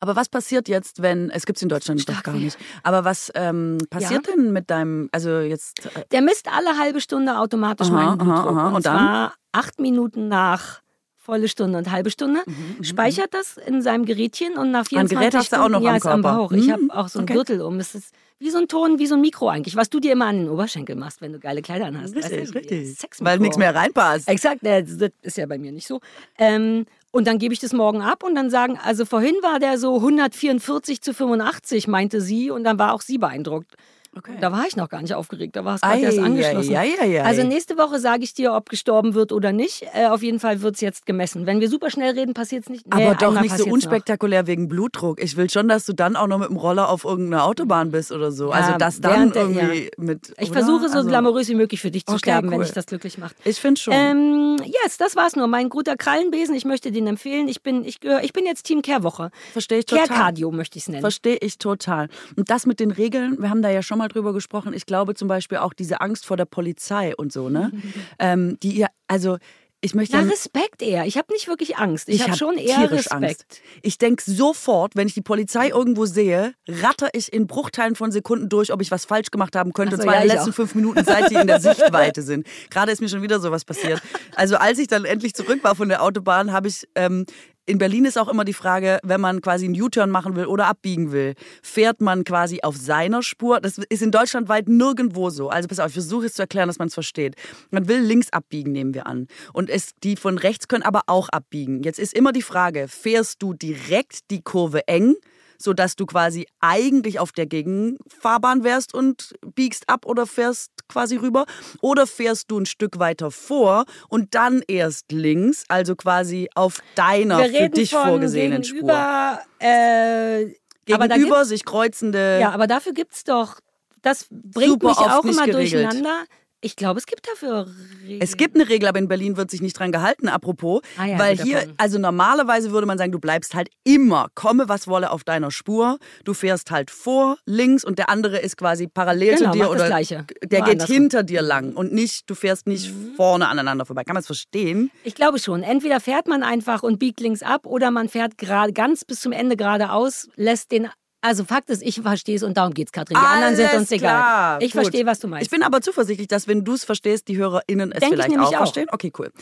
Aber was passiert jetzt, wenn, es gibt es in Deutschland Stark doch gar nicht, aber was ähm, passiert ja. denn mit deinem, also jetzt... Äh Der misst alle halbe Stunde automatisch aha, meinen Blutdruck. Aha, aha. Und, und dann? zwar acht Minuten nach volle Stunde und halbe Stunde, mhm, mhm speichert das in seinem Gerätchen und nach 24 Ein Gerät hast Stunden, du auch noch ja, am, Körper. am Bauch. Ich habe mhm, auch so ein okay. Gürtel um. Es ist wie so ein Ton, wie so ein Mikro eigentlich, was du dir immer an den Oberschenkel machst, wenn du geile Kleider hast. Richtig, weißt du? richtig. Weil nichts mehr reinpasst. Exakt, das ist ja bei mir nicht so. Ähm, und dann gebe ich das morgen ab und dann sagen, also vorhin war der so 144 zu 85, meinte sie, und dann war auch sie beeindruckt. Okay. Da war ich noch gar nicht aufgeregt, da war es gerade erst angeschlossen. Ei, ei, ei, also nächste Woche sage ich dir, ob gestorben wird oder nicht. Äh, auf jeden Fall wird es jetzt gemessen. Wenn wir super schnell reden, passiert es nicht. Nee, Aber doch nicht so unspektakulär noch. wegen Blutdruck. Ich will schon, dass du dann auch noch mit dem Roller auf irgendeiner Autobahn bist oder so. Also ja, also das dann irgendwie ja. mit. Ich oder? versuche so also, glamourös wie möglich für dich zu okay, sterben, cool. wenn dich das glücklich macht. Ich finde schon. Ähm, yes, das war's nur. Mein guter Krallenbesen, ich möchte den empfehlen. Ich bin, ich ich bin jetzt Team Care-Woche. Verstehe ich total. Care-Cardio möchte ich es nennen. Verstehe ich total. Und das mit den Regeln, wir haben da ja schon mal drüber gesprochen. Ich glaube zum Beispiel auch diese Angst vor der Polizei und so, ne? ähm, die ihr, also ich möchte ja, Respekt eher. Ich habe nicht wirklich Angst. Ich, ich habe hab schon eher Respekt. Angst. Ich denke sofort, wenn ich die Polizei irgendwo sehe, ratter ich in Bruchteilen von Sekunden durch, ob ich was falsch gemacht haben könnte. So, und zwar ja, in den letzten auch. fünf Minuten, seit die in der Sichtweite sind. Gerade ist mir schon wieder sowas passiert. Also als ich dann endlich zurück war von der Autobahn, habe ich ähm, in Berlin ist auch immer die Frage, wenn man quasi einen U-Turn machen will oder abbiegen will, fährt man quasi auf seiner Spur. Das ist in Deutschland weit nirgendwo so. Also pass auf, ich versuche es zu erklären, dass man es versteht. Man will links abbiegen, nehmen wir an. Und es, die von rechts können aber auch abbiegen. Jetzt ist immer die Frage, fährst du direkt die Kurve eng? Sodass du quasi eigentlich auf der Gegenfahrbahn wärst und biegst ab oder fährst quasi rüber. Oder fährst du ein Stück weiter vor und dann erst links, also quasi auf deiner für dich vorgesehenen Spur. Äh, gegenüber sich kreuzende. Ja, aber dafür gibt es doch, das bringt mich auch immer geregelt. durcheinander Ich glaube, es gibt dafür Regeln. Es gibt eine Regel, aber in Berlin wird sich nicht dran gehalten, apropos. Ah ja, weil hier, Punkt. also normalerweise würde man sagen, du bleibst halt immer, komme was wolle, auf deiner Spur. Du fährst halt vor, links und der andere ist quasi parallel Genau, zu dir oder Gleiche. der Nur geht hinter dir lang und nicht, du fährst nicht vorne aneinander vorbei. Kann man es verstehen? Ich glaube schon. Entweder fährt man einfach und biegt links ab oder man fährt gerade ganz bis zum Ende geradeaus, lässt den. Also Fakt ist, ich verstehe es und darum geht's, Katrin. Die anderen sind uns egal. klar. Ich Gut. verstehe, was du meinst. Ich bin aber zuversichtlich, dass wenn du es verstehst, die HörerInnen es Denk ich vielleicht auch, auch. verstehen. Okay, cool.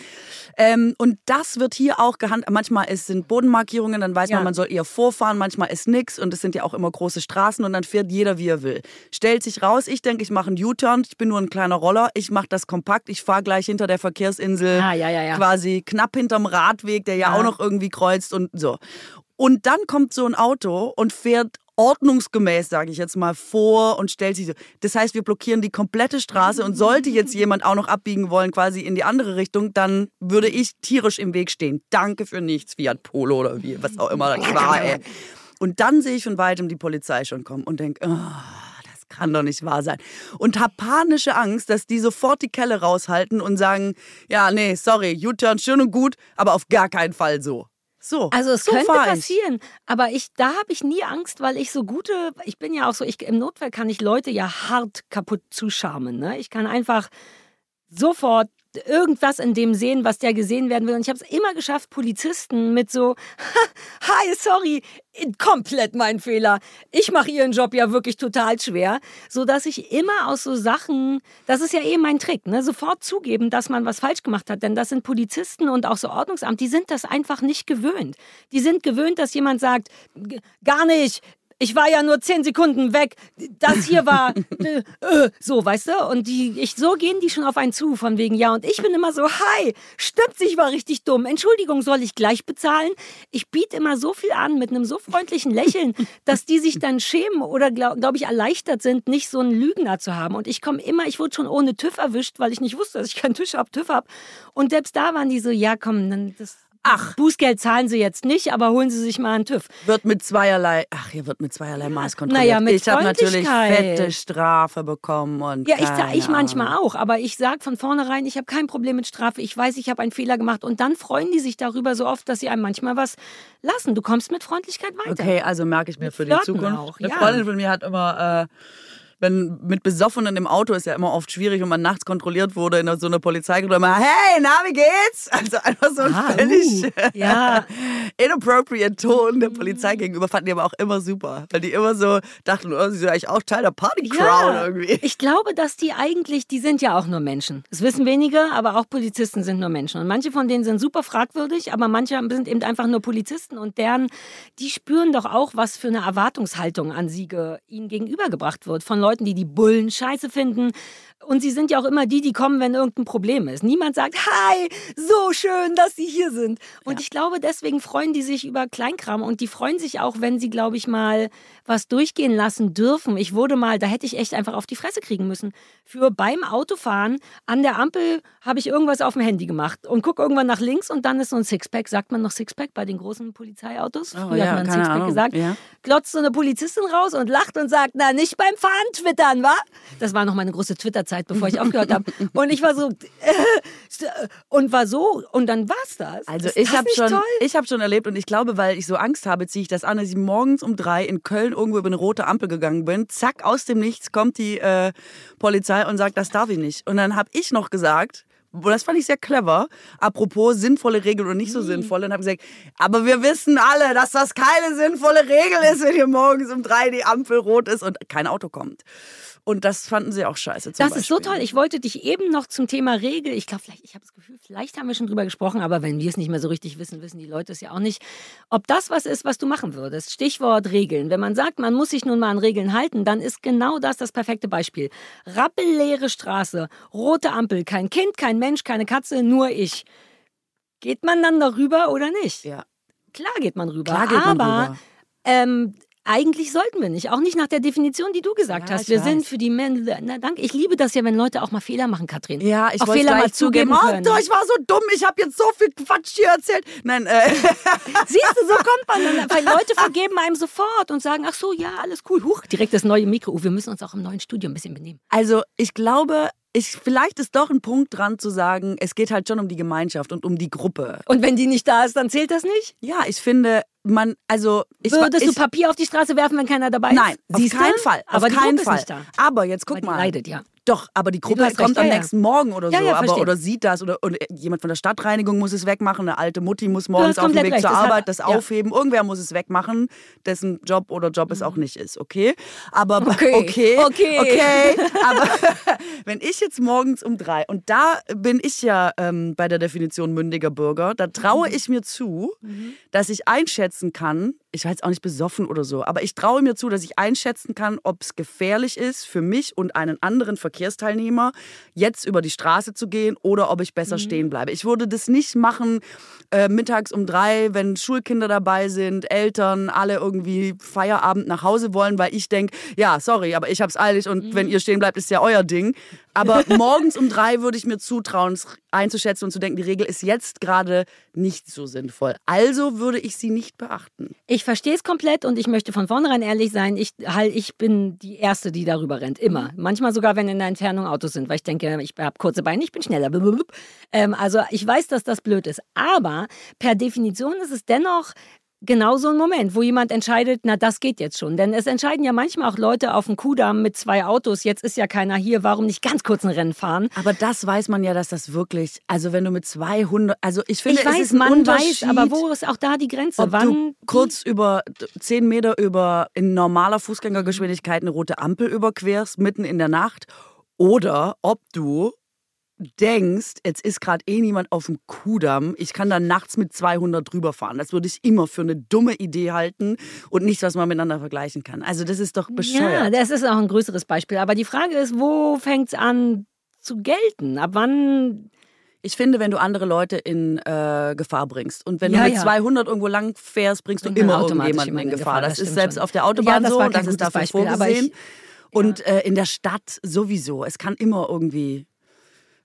Ähm, und das wird hier auch gehandelt. Manchmal ist, sind Bodenmarkierungen, dann weiß Ja. man, man soll eher vorfahren. Manchmal ist nix und es sind ja auch immer große Straßen und dann fährt jeder, wie er will. Stellt sich raus, ich denke, ich mache einen U-Turn. Ich bin nur ein kleiner Roller. Ich mache das kompakt. Ich fahre gleich hinter der Verkehrsinsel. Ah, ja, ja, ja. Quasi knapp hinterm Radweg, der ja, Ja. auch noch irgendwie kreuzt und so. Und dann kommt so ein Auto und fährt ordnungsgemäß, sage ich jetzt mal, vor und stellt sich so. Das heißt, wir blockieren die komplette Straße und sollte jetzt jemand auch noch abbiegen wollen, quasi in die andere Richtung, dann würde ich tierisch im Weg stehen. Danke für nichts, Fiat Polo oder wie, was auch immer das war, ey. Und dann sehe ich von weitem die Polizei schon kommen und denke, oh, das kann doch nicht wahr sein. Und habe panische Angst, dass die sofort die Kelle raushalten und sagen, ja, nee, sorry, U-Turn schön und gut, aber auf gar keinen Fall so. So, Also es so könnte fahr ich. passieren, aber ich, da habe ich nie Angst, weil ich so gute, ich bin ja auch so, ich, im Notfall kann ich Leute ja hart kaputt zuscharmen. Ne? Ich kann einfach sofort irgendwas in dem sehen, was der gesehen werden will. Und ich habe es immer geschafft, Polizisten mit so, hi, sorry, komplett mein Fehler. Ich mache ihren Job ja wirklich total schwer, so dass ich immer aus so Sachen, das ist ja eh mein Trick, ne, sofort zugeben, dass man was falsch gemacht hat, denn das sind Polizisten und auch so Ordnungsamt, die sind das einfach nicht gewöhnt. Die sind gewöhnt, dass jemand sagt, "G- gar nicht. Ich war ja nur zehn Sekunden weg. Das hier war äh, äh, so, weißt du? Und die, ich, so gehen die schon auf einen zu, von wegen ja. Und ich bin immer so, hi, stimmt, ich war richtig dumm. Entschuldigung, soll ich gleich bezahlen? Ich biete immer so viel an mit einem so freundlichen Lächeln, dass die sich dann schämen oder, glaube glaub ich, erleichtert sind, nicht so einen Lügner zu haben. Und ich komme immer, ich wurde schon ohne TÜV erwischt, weil ich nicht wusste, dass ich keinen Tisch hab, TÜV hab. Und selbst da waren die so, ja, komm, dann das. Ach, Bußgeld zahlen Sie jetzt nicht, aber holen Sie sich mal einen TÜV. Wird mit zweierlei, ach, hier wird mit zweierlei Maß kontrolliert. Naja, mit ich habe natürlich fette Strafe bekommen und Ja, ich, keine ich manchmal auch, aber ich sage von vornherein, ich habe kein Problem mit Strafe. Ich weiß, ich habe einen Fehler gemacht und dann freuen die sich darüber so oft, dass sie einem manchmal was lassen. Du kommst mit Freundlichkeit weiter. Okay, also merke ich mir Mit für die Zukunft. auch, Eine ja. Freundin von mir hat immer, äh, wenn mit Besoffenen im Auto ist ja immer oft schwierig, wenn man nachts kontrolliert wurde in so einer Polizeikontrolle, immer, hey, na, wie geht's? Also einfach so ein Ah, völlig uh, ja. inappropriate Ton der Polizei gegenüber, fanden die aber auch immer super. Weil die immer so dachten, oh, sie sind eigentlich auch Teil der Party-Crowd irgendwie. Ich glaube, dass die eigentlich, die sind ja auch nur Menschen. Das wissen wenige, aber auch Polizisten sind nur Menschen. Und manche von denen sind super fragwürdig, aber manche sind eben einfach nur Polizisten und deren, die spüren doch auch, was für eine Erwartungshaltung an sie ihnen gegenübergebracht wird. Von Leuten, die die Bullen scheiße finden. Und sie sind ja auch immer die, die kommen, wenn irgendein Problem ist. Niemand sagt, hi, so schön, dass Sie hier sind. Und ich glaube, deswegen freuen die sich über Kleinkram und die freuen sich auch, wenn sie, glaube ich, mal was durchgehen lassen dürfen. Ich wurde mal, da hätte ich echt einfach auf die Fresse kriegen müssen. Für beim Autofahren an der Ampel habe ich irgendwas auf dem Handy gemacht und gucke irgendwann nach links und dann ist so ein Sixpack. Sagt man noch Sixpack bei den großen Polizeiautos? Oh, Früher ja, hat man Sixpack Ahnung. gesagt. Ja. Glotzt so eine Polizistin raus und lacht und sagt, na, nicht beim Fahren twittern, wa? Das war noch meine große Twitter-Zeit, bevor ich aufgehört habe. Und ich war so, und war so, und dann war's das. Also Ist ich habe schon, toll? ich habe schon erlebt und ich glaube, weil ich so Angst habe, ziehe ich das an, dass ich morgens um drei in Köln irgendwo über eine rote Ampel gegangen bin. Zack, aus dem Nichts kommt die äh, Polizei und sagt, das darf ich nicht. Und dann habe ich noch gesagt, das fand ich sehr clever, apropos sinnvolle Regeln und nicht so sinnvolle, und habe gesagt, aber wir wissen alle, dass das keine sinnvolle Regel ist, wenn hier morgens um drei die Ampel rot ist und kein Auto kommt. Und das fanden sie auch scheiße. Das ist so Beispiel. toll. Ich wollte dich eben noch zum Thema Regel. Ich glaube, vielleicht, ich habe das Gefühl, vielleicht haben wir schon drüber gesprochen, aber wenn wir es nicht mehr so richtig wissen, wissen die Leute es ja auch nicht. Ob das was ist, was du machen würdest. Stichwort Regeln. Wenn man sagt, man muss sich nun mal an Regeln halten, dann ist genau das das perfekte Beispiel. Rappelleere Straße, rote Ampel, kein Kind, kein Mensch, keine Katze, nur ich. Geht man dann darüber oder nicht? Ja. Klar geht man rüber. Klar geht man aber rüber. Ähm, eigentlich sollten wir nicht. Auch nicht nach der Definition, die du gesagt Ja, hast. Wir sind für die Männer. Na, danke. Ich liebe das ja, wenn Leute auch mal Fehler machen, Katrin. Ja, ich auch wollte Fehler mal zugeben. Oh, ich war so dumm, ich habe jetzt so viel Quatsch hier erzählt. Nein, äh, Siehst du, so kommt man dann. Weil Leute vergeben einem sofort und sagen, ach so, ja, alles cool. Huch, direkt das neue Mikro. Oh, wir müssen uns auch im neuen Studio ein bisschen benehmen. Also ich glaube, ich, vielleicht ist doch ein Punkt dran zu sagen, es geht halt schon um die Gemeinschaft und um die Gruppe. Und wenn die nicht da ist, dann zählt das nicht? Ja, ich finde, man, also ich Würdest ich, du Papier auf die Straße werfen, wenn keiner dabei ist? Nein, Siehst auf keinen du? Fall. Aber auf keinen Fall. Aber jetzt guck mal. leidet, ja. Doch, aber die Gruppe kommt recht, am ja, nächsten Morgen oder Ja, so, ja, aber oder sieht das oder, oder jemand von der Stadtreinigung muss es wegmachen, eine alte Mutti muss morgens auf dem Weg recht, zur das hat- Arbeit das ja. aufheben, irgendwer muss es wegmachen, dessen Job oder Job es auch nicht ist, okay? Aber Okay, okay, okay. okay. aber wenn ich jetzt morgens um drei und da bin ich ja ähm, bei der Definition mündiger Bürger, da traue ich mir zu, dass ich einschätzen kann, ich war jetzt auch nicht besoffen oder so, aber ich traue mir zu, dass ich einschätzen kann, ob es gefährlich ist für mich und einen anderen Verkehrsteilnehmer, jetzt über die Straße zu gehen oder ob ich besser stehen bleibe. Ich würde das nicht machen äh, mittags um drei, wenn Schulkinder dabei sind, Eltern, alle irgendwie Feierabend nach Hause wollen, weil ich denke, ja, sorry, aber ich hab's eilig und wenn ihr stehen bleibt, ist ja euer Ding. Aber morgens um drei würde ich mir zutrauen, es einzuschätzen und zu denken, die Regel ist jetzt gerade nicht so sinnvoll. Also würde ich sie nicht beachten. Ich verstehe es komplett und ich möchte von vornherein ehrlich sein. Ich, halt, ich bin die Erste, die darüber rennt. Immer. Manchmal sogar, wenn in der Entfernung Autos sind, weil ich denke, ich habe kurze Beine, ich bin schneller. Ähm, also ich weiß, dass das blöd ist. Aber per Definition ist es dennoch genau so ein Moment, wo jemand entscheidet, na, das geht jetzt schon. Denn es entscheiden ja manchmal auch Leute auf dem Kudamm mit zwei Autos, jetzt ist ja keiner hier, warum nicht ganz kurz ein Rennen fahren? Aber das weiß man ja, dass das wirklich, also wenn du mit 200, also ich finde, ich es weiß, ist ein man Unterschied, weiß, aber wo ist auch da die Grenze? ob Wann du kurz über 10 Meter über in normaler Fußgängergeschwindigkeit eine rote Ampel überquerst, mitten in der Nacht, oder ob du denkst, jetzt ist gerade eh niemand auf dem Kudamm, ich kann da nachts mit 200 drüber fahren. Das würde ich immer für eine dumme Idee halten und nichts, was man miteinander vergleichen kann. Also das ist doch Ja, bescheuert. das ist auch ein größeres Beispiel. Aber die Frage ist, wo fängt es an zu gelten? Ab wann? Ich finde, wenn du andere Leute in äh, Gefahr bringst und wenn Ja, du mit ja. 200 irgendwo lang fährst, bringst du immer automatisch irgendjemanden in jemanden in Gefahr. Gefahr, Das, das ist selbst schon. auf der Autobahn Ja, so und das ist dafür Beispiel, aber vorgesehen. ich- Und äh, in der Stadt sowieso. Es kann immer irgendwie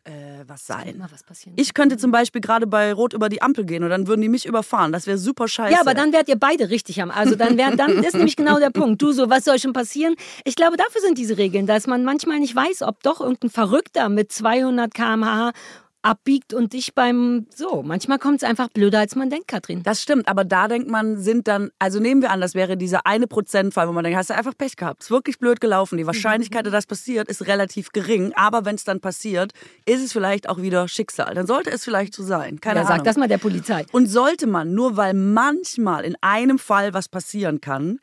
äh, was sein. Was passieren. Ich könnte zum Beispiel gerade bei Rot über die Ampel gehen und dann würden die mich überfahren. Das wäre super scheiße. ja, aber dann wärt ihr beide richtig am. Also dann wäre, dann ist nämlich genau der Punkt. Du so, was soll schon passieren? Ich glaube, dafür sind diese Regeln, dass man manchmal nicht weiß, ob doch irgendein Verrückter mit 200 km/h abbiegt und dich beim so. Manchmal kommt es einfach blöder, als man denkt, Katrin. Das stimmt, aber da denkt man, sind dann, also nehmen wir an, das wäre dieser eine Prozentfall, wo man denkt, hast du einfach Pech gehabt, ist wirklich blöd gelaufen. Die Wahrscheinlichkeit, dass das passiert, ist relativ gering, aber wenn es dann passiert, ist es vielleicht auch wieder Schicksal. Dann sollte es vielleicht so sein. Keine Ja, Ahnung. sag das mal der Polizei. Und sollte man, nur weil manchmal in einem Fall was passieren kann,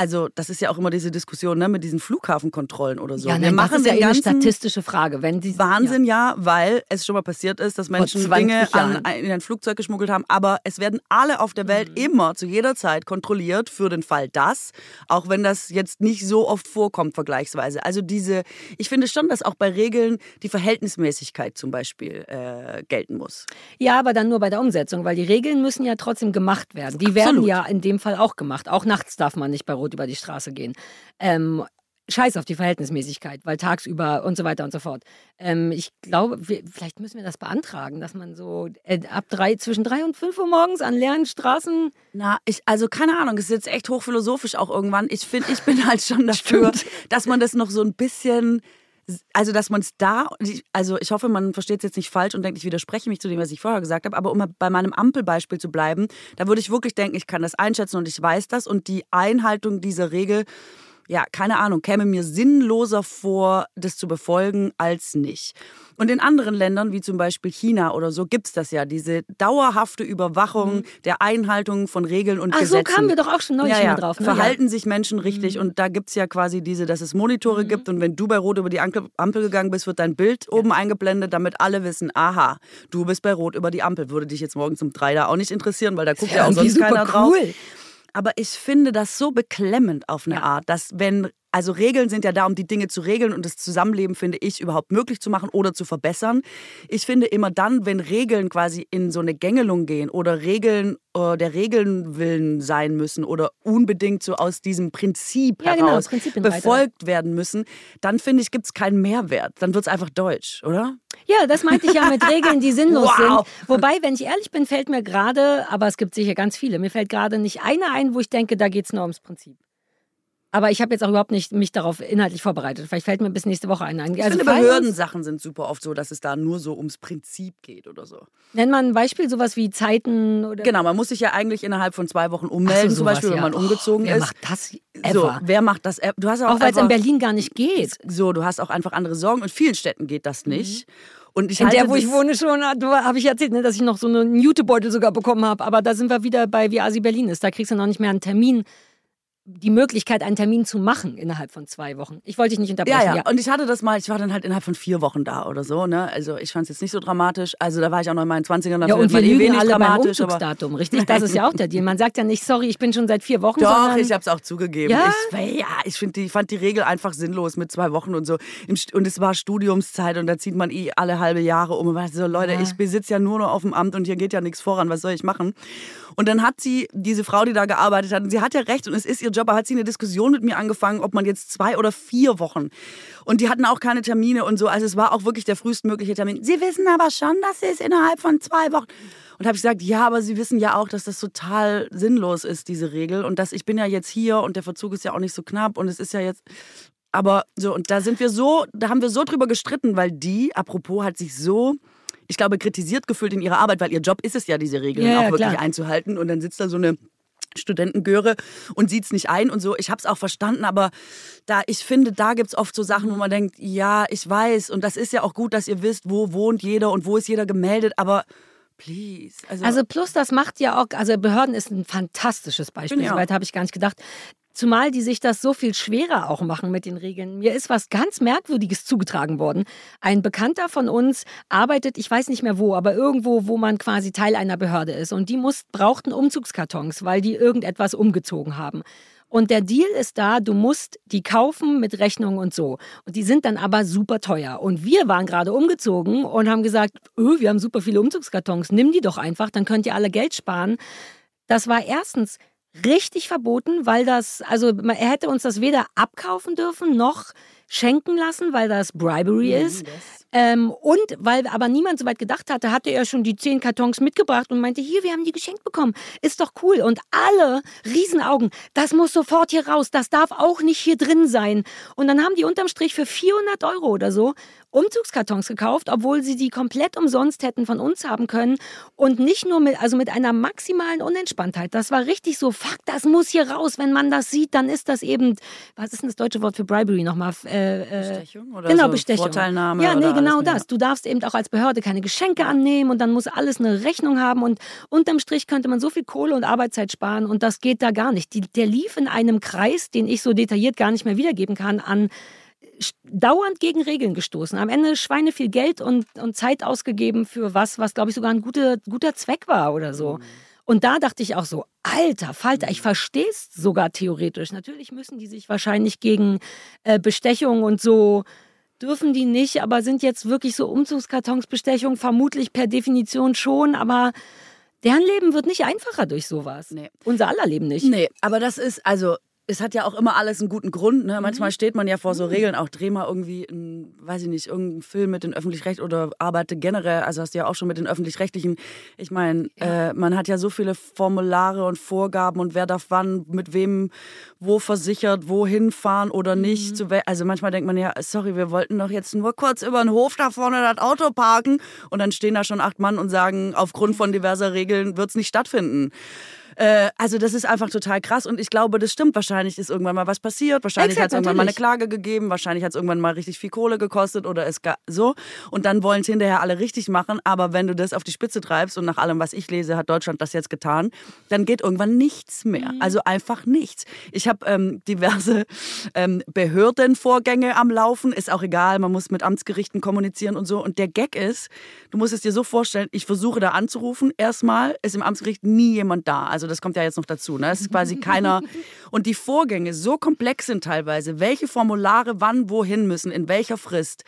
also das ist ja auch immer diese Diskussion ne, mit diesen Flughafenkontrollen oder so. Ja, Wir nein, machen das ist ja eh eine statistische Frage. Wenn die, Wahnsinn, ja. weil es schon mal passiert ist, dass Menschen 20 Dinge an, in ein Flugzeug geschmuggelt haben. Aber es werden alle auf der Welt Mhm. immer zu jeder Zeit kontrolliert für den Fall das, auch wenn das jetzt nicht so oft vorkommt vergleichsweise. Also diese, ich finde schon, dass auch bei Regeln die Verhältnismäßigkeit zum Beispiel äh, gelten muss. Ja, aber dann nur bei der Umsetzung, weil die Regeln müssen ja trotzdem gemacht werden. Die werden Absolut. ja in dem Fall auch gemacht. Auch nachts darf man nicht bei Rot über die Straße gehen. Ähm, Scheiß auf die Verhältnismäßigkeit, weil tagsüber und so weiter und so fort. Ähm, ich glaube, wir, vielleicht müssen wir das beantragen, dass man so äh, ab drei, zwischen drei und fünf Uhr morgens an leeren Straßen. Na, ich, also keine Ahnung, es ist jetzt echt hochphilosophisch auch irgendwann. Ich finde, ich bin halt schon dafür, dass man das noch so ein bisschen, also dass man es da, also ich hoffe, man versteht es jetzt nicht falsch und denkt, ich widerspreche mich zu dem, was ich vorher gesagt habe, aber um bei meinem Ampelbeispiel zu bleiben, da würde ich wirklich denken, ich kann das einschätzen und ich weiß das und die Einhaltung dieser Regel, ja, keine Ahnung, käme mir sinnloser vor, das zu befolgen, als nicht. Und in anderen Ländern, wie zum Beispiel China oder so, gibt es das ja, diese dauerhafte Überwachung der Einhaltung von Regeln und Mhm. Ach, so Gesetzen. kamen wir doch auch schon neulich ja, ja. drauf. Ne? Verhalten sich Menschen richtig und da gibt es ja quasi diese, dass es Monitore gibt und wenn du bei Rot über die Ampel gegangen bist, wird dein Bild oben eingeblendet, damit alle wissen, aha, du bist bei Rot über die Ampel. Würde dich jetzt morgens um drei da auch nicht interessieren, weil da guckt ja auch irgendwie sonst keiner super drauf. Aber ich finde das so beklemmend auf eine Ja. Art, dass wenn, also Regeln sind ja da, um die Dinge zu regeln und das Zusammenleben, finde ich, überhaupt möglich zu machen oder zu verbessern. Ich finde immer dann, wenn Regeln quasi in so eine Gängelung gehen oder Regeln äh, der Regeln willen sein müssen oder unbedingt so aus diesem Prinzip Ja, genau, heraus Prinzipienreiter. befolgt werden müssen, dann finde ich, gibt es keinen Mehrwert. Dann wird es einfach deutsch, oder? Ja, das meinte ich ja mit Regeln, die sinnlos Wow. sind. Wobei, wenn ich ehrlich bin, fällt mir gerade, aber es gibt sicher ganz viele, mir fällt gerade nicht eine ein, wo ich denke, da geht es nur ums Prinzip. Aber ich habe jetzt auch überhaupt nicht mich darauf inhaltlich vorbereitet. Vielleicht fällt mir bis nächste Woche ein. Ich Also finde, falls uns- Behördensachen sind super oft so, dass es da nur so ums Prinzip geht oder so. Nenn mal ein Beispiel, sowas wie Zeiten oder. Genau, man muss sich ja eigentlich innerhalb von zwei Wochen Ach so, ummelden, zum Beispiel, wenn ja. man umgezogen oh, wer ist. macht das So, ever? wer macht das? Du hast auch, auch weil es in Berlin gar nicht geht. So, du hast auch einfach andere Sorgen. In vielen Städten geht das nicht. Und ich Mhm. In der, wo ich wohne, schon, habe ich erzählt, ne, dass ich noch so einen Jutebeutel sogar bekommen habe. Aber da sind wir wieder bei, wie Asi Berlin ist. Da kriegst du noch nicht mehr einen Termin, die Möglichkeit, einen Termin zu machen innerhalb von zwei Wochen. Ich wollte dich nicht unterbrechen. Ja, ja, Und ich hatte das mal, ich war dann halt innerhalb von vier Wochen da oder so. Ne? Also ich fand es jetzt nicht so dramatisch. Also da war ich auch noch in meinen 20ern. da Ja, und wir eh lügen wenig alle beim Umzugsdatum, richtig? Das ist ja auch der Deal. Man sagt ja nicht, sorry, ich bin schon seit vier Wochen, Doch, sondern... ich habe es auch zugegeben. Ja? Ich, ja, ich find die, fand die Regel einfach sinnlos mit zwei Wochen und so. Und es war Studiumszeit und da zieht man eh alle halbe Jahre um. Und so, Leute, Ja. ich besitze ja nur noch auf dem Amt und hier geht ja nichts voran. Was soll ich machen? Und dann hat sie, diese Frau, die da gearbeitet hat, und sie hat ja recht und es ist ihr Job, aber hat sie eine Diskussion mit mir angefangen, ob man jetzt zwei oder vier Wochen. Und die hatten auch keine Termine und so. Also es war auch wirklich der frühestmögliche Termin. Sie wissen aber schon, dass es innerhalb von zwei Wochen. Und habe ich gesagt, ja, aber Sie wissen ja auch, dass das total sinnlos ist, diese Regel. Und dass ich bin ja jetzt hier und der Verzug ist ja auch nicht so knapp und es ist ja jetzt. Aber so, und da sind wir so, da haben wir so drüber gestritten, weil die, apropos, hat sich so, ich glaube, kritisiert gefühlt in ihrer Arbeit, weil ihr Job ist es ja, diese Regeln Ja, ja, auch wirklich klar. einzuhalten. Und dann sitzt da so eine Studentengöre und sieht es nicht ein und so. Ich habe es auch verstanden, aber da ich finde, da gibt es oft so Sachen, wo man denkt, ja, ich weiß und das ist ja auch gut, dass ihr wisst, wo wohnt jeder und wo ist jeder gemeldet, aber please. Also, Also plus das macht ja auch, also Behörden ist ein fantastisches Beispiel, auch. soweit habe ich gar nicht gedacht. Zumal die sich das so viel schwerer auch machen mit den Regeln. Mir ist was ganz Merkwürdiges zugetragen worden. Ein Bekannter von uns arbeitet, ich weiß nicht mehr wo, aber irgendwo, wo man quasi Teil einer Behörde ist. Und die muss, brauchten Umzugskartons, weil die irgendetwas umgezogen haben. Und der Deal ist da, du musst die kaufen mit Rechnung und so. Und die sind dann aber super teuer. Und wir waren gerade umgezogen und haben gesagt, öh, wir haben super viele Umzugskartons, nimm die doch einfach, dann könnt ihr alle Geld sparen. Das war erstens richtig verboten, weil das, also er hätte uns das weder abkaufen dürfen noch schenken lassen, weil das Bribery ist. Ähm, und weil aber niemand so weit gedacht hatte, hatte er schon die zehn Kartons mitgebracht und meinte, hier, wir haben die geschenkt bekommen. Ist doch cool. Und alle Riesenaugen, das muss sofort hier raus, das darf auch nicht hier drin sein. Und dann haben die unterm Strich für 400 Euro oder so Umzugskartons gekauft, obwohl sie die komplett umsonst hätten von uns haben können. Und nicht nur mit, also mit einer maximalen Unentspanntheit. Das war richtig so, fuck, das muss hier raus. Wenn man das sieht, dann ist das eben, was ist denn das deutsche Wort für Bribery nochmal? Äh, äh, Bestechung oder genau, so Bestechung. Vorteilnahme Ja, nee, oder genau das. Du darfst eben auch als Behörde keine Geschenke annehmen und dann muss alles eine Rechnung haben und unterm Strich könnte man so viel Kohle und Arbeitszeit sparen und das geht da gar nicht. Die, der lief in einem Kreis, den ich so detailliert gar nicht mehr wiedergeben kann, an st- dauernd gegen Regeln gestoßen. Am Ende Schweine viel Geld und, und Zeit ausgegeben für was, was glaube ich sogar ein guter, guter Zweck war oder so. Mhm. Und da dachte ich auch so, alter Falter, ich verstehe es sogar theoretisch. Natürlich müssen die sich wahrscheinlich gegen äh, Bestechung und so dürfen die nicht, aber sind jetzt wirklich so Umzugskartonsbestechung vermutlich per Definition schon, aber deren Leben wird nicht einfacher durch sowas. Nee. Unser aller Leben nicht. Nee, aber das ist, also, es hat ja auch immer alles einen guten Grund. Ne? Mhm. Manchmal steht man ja vor so Regeln, auch dreh mal irgendwie, einen, weiß ich nicht, irgendeinen Film mit den Öffentlich-Recht oder arbeite generell, also hast du ja auch schon mit den Öffentlich-Rechtlichen. Ich meine, äh, man hat ja so viele Formulare und Vorgaben und wer darf wann, mit wem, wo versichert, wohin fahren oder Mhm. nicht. Wel- also manchmal denkt man ja, sorry, wir wollten doch jetzt nur kurz über den Hof da vorne das Auto parken und dann stehen da schon acht Mann und sagen, aufgrund von diverser Regeln wird es nicht stattfinden. Äh, also das ist einfach total krass und ich glaube, das stimmt. Wahrscheinlich ist irgendwann mal was passiert, wahrscheinlich hat es irgendwann mal eine. Klage gegeben, wahrscheinlich hat es irgendwann mal richtig viel Kohle gekostet oder es so. Und dann wollen es hinterher alle richtig machen, aber wenn du das auf die Spitze treibst und nach allem, was ich lese, hat Deutschland das jetzt getan, dann geht irgendwann nichts mehr. Mhm. Also einfach nichts. Ich habe ähm, diverse ähm, Behördenvorgänge am Laufen, ist auch egal, man muss mit Amtsgerichten kommunizieren und so. Und der Gag ist, du musst es dir so vorstellen, ich versuche da anzurufen, erstmal ist im Amtsgericht nie jemand da. Also das kommt ja jetzt noch dazu. Ne? Es ist quasi keiner. Und die Vorgänge so komplex sind teilweise, welche Formulare wann wohin müssen, in welcher Frist,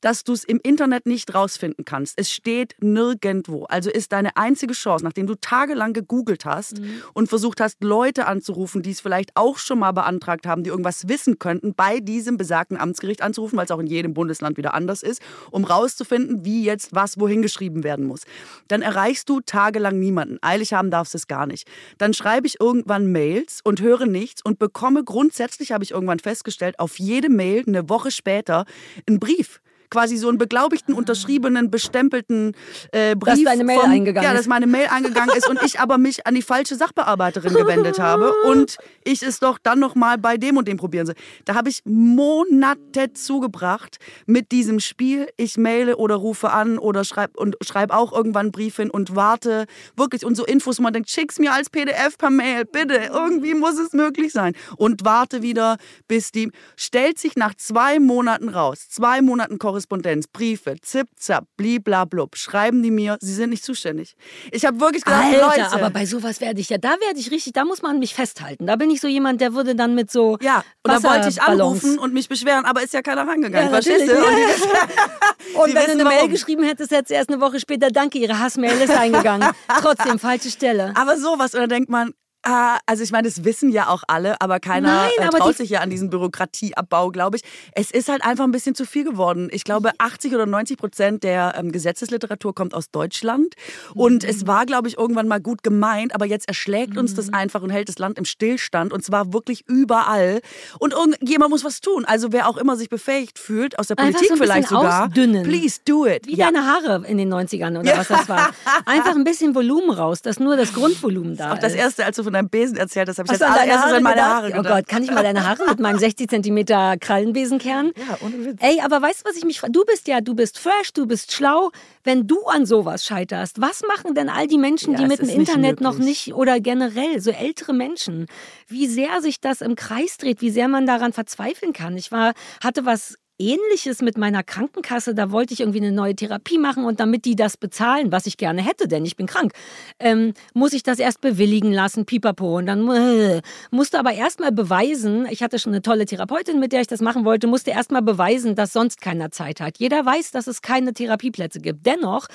dass du es im Internet nicht rausfinden kannst. Es steht nirgendwo. Also ist deine einzige Chance, nachdem du tagelang gegoogelt hast mhm. und versucht hast, Leute anzurufen, die es vielleicht auch schon mal beantragt haben, die irgendwas wissen könnten, bei diesem besagten Amtsgericht anzurufen, weil es auch in jedem Bundesland wieder anders ist, um rauszufinden, wie jetzt was wohin geschrieben werden muss. Dann erreichst du tagelang niemanden. Eilig haben darfst du es gar nicht. Dann schreibe ich irgendwann Mails und höre nichts und bekomme grundsätzlich, habe ich irgendwann festgestellt, auf jede Mail eine Woche später einen Brief quasi so einen beglaubigten, ah. unterschriebenen, bestempelten äh, Brief. Dass deine Mail vom, eingegangen ist. Ja, dass meine Mail eingegangen ist und ich aber mich an die falsche Sachbearbeiterin gewendet habe und ich es doch dann nochmal bei dem und dem probieren soll. Da habe ich Monate zugebracht mit diesem Spiel. Ich maile oder rufe an oder schreibe und schreibe auch irgendwann einen Brief hin und warte wirklich und so Infos, wo man denkt, schick's mir als PDF per Mail, bitte, irgendwie muss es möglich sein. Und warte wieder, bis die, stellt sich nach zwei Monaten raus, zwei Monaten Korrespondenz Korrespondenz, Briefe, zip, zap, bliblablub, schreiben die mir, sie sind nicht zuständig. Ich habe wirklich gedacht, Alter, Leute. aber bei sowas werde ich ja, da werde ich richtig, da muss man mich festhalten. Da bin ich so jemand, der würde dann mit so Ja, und da wollte ich anrufen und mich beschweren, aber ist ja keiner rangegangen, ja, verstehst du? Ja. Und, und wenn du eine warum. Mail geschrieben hättest, hättest du erst eine Woche später, danke, ihre Hassmail ist eingegangen. Trotzdem, falsche Stelle. Aber sowas, oder denkt man, Ah, also ich meine, das wissen ja auch alle, aber keiner Nein, äh, aber traut sich ja an diesen Bürokratieabbau, glaube ich. Es ist halt einfach ein bisschen zu viel geworden. Ich glaube, 80 oder 90 Prozent der ähm, Gesetzesliteratur kommt aus Deutschland. Und mhm. es war, glaube ich, irgendwann mal gut gemeint, aber jetzt erschlägt mhm. uns das mhm. einfach und hält das Land im Stillstand. Und zwar wirklich überall. Und irgendjemand muss was tun. Also wer auch immer sich befähigt fühlt, aus der Politik so vielleicht sogar. Ausdünnen. Please do it. Wie ja. deine Haare in den 90ern oder ja. was das war. Einfach ein bisschen Volumen raus, dass nur das Grundvolumen da ist. Auch das erste, als du von deinem Besen erzählt hast, habe ich das allererstes an meine Haare gedacht. Oh Gott, kann ich mal deine Haare mit meinem 60 Zentimeter Krallenbesen kehren? Ja, ohne Witz. Ey, aber weißt du, was ich mich frage? Du bist ja, du bist fresh, du bist schlau. Wenn du an sowas scheiterst, was machen denn all die Menschen, ja, die mit dem Internet noch nicht oder generell so ältere Menschen, wie sehr sich das im Kreis dreht, wie sehr man daran verzweifeln kann? Ich war, hatte was Ähnliches mit meiner Krankenkasse. Da wollte ich irgendwie eine neue Therapie machen und damit die das bezahlen, was ich gerne hätte, denn ich bin krank, ähm, muss ich das erst bewilligen lassen, pipapo. Und dann äh, musste aber erstmal beweisen, ich hatte schon eine tolle Therapeutin, mit der ich das machen wollte, musste erstmal beweisen, dass sonst keiner Zeit hat. Jeder weiß, dass es keine Therapieplätze gibt. Dennoch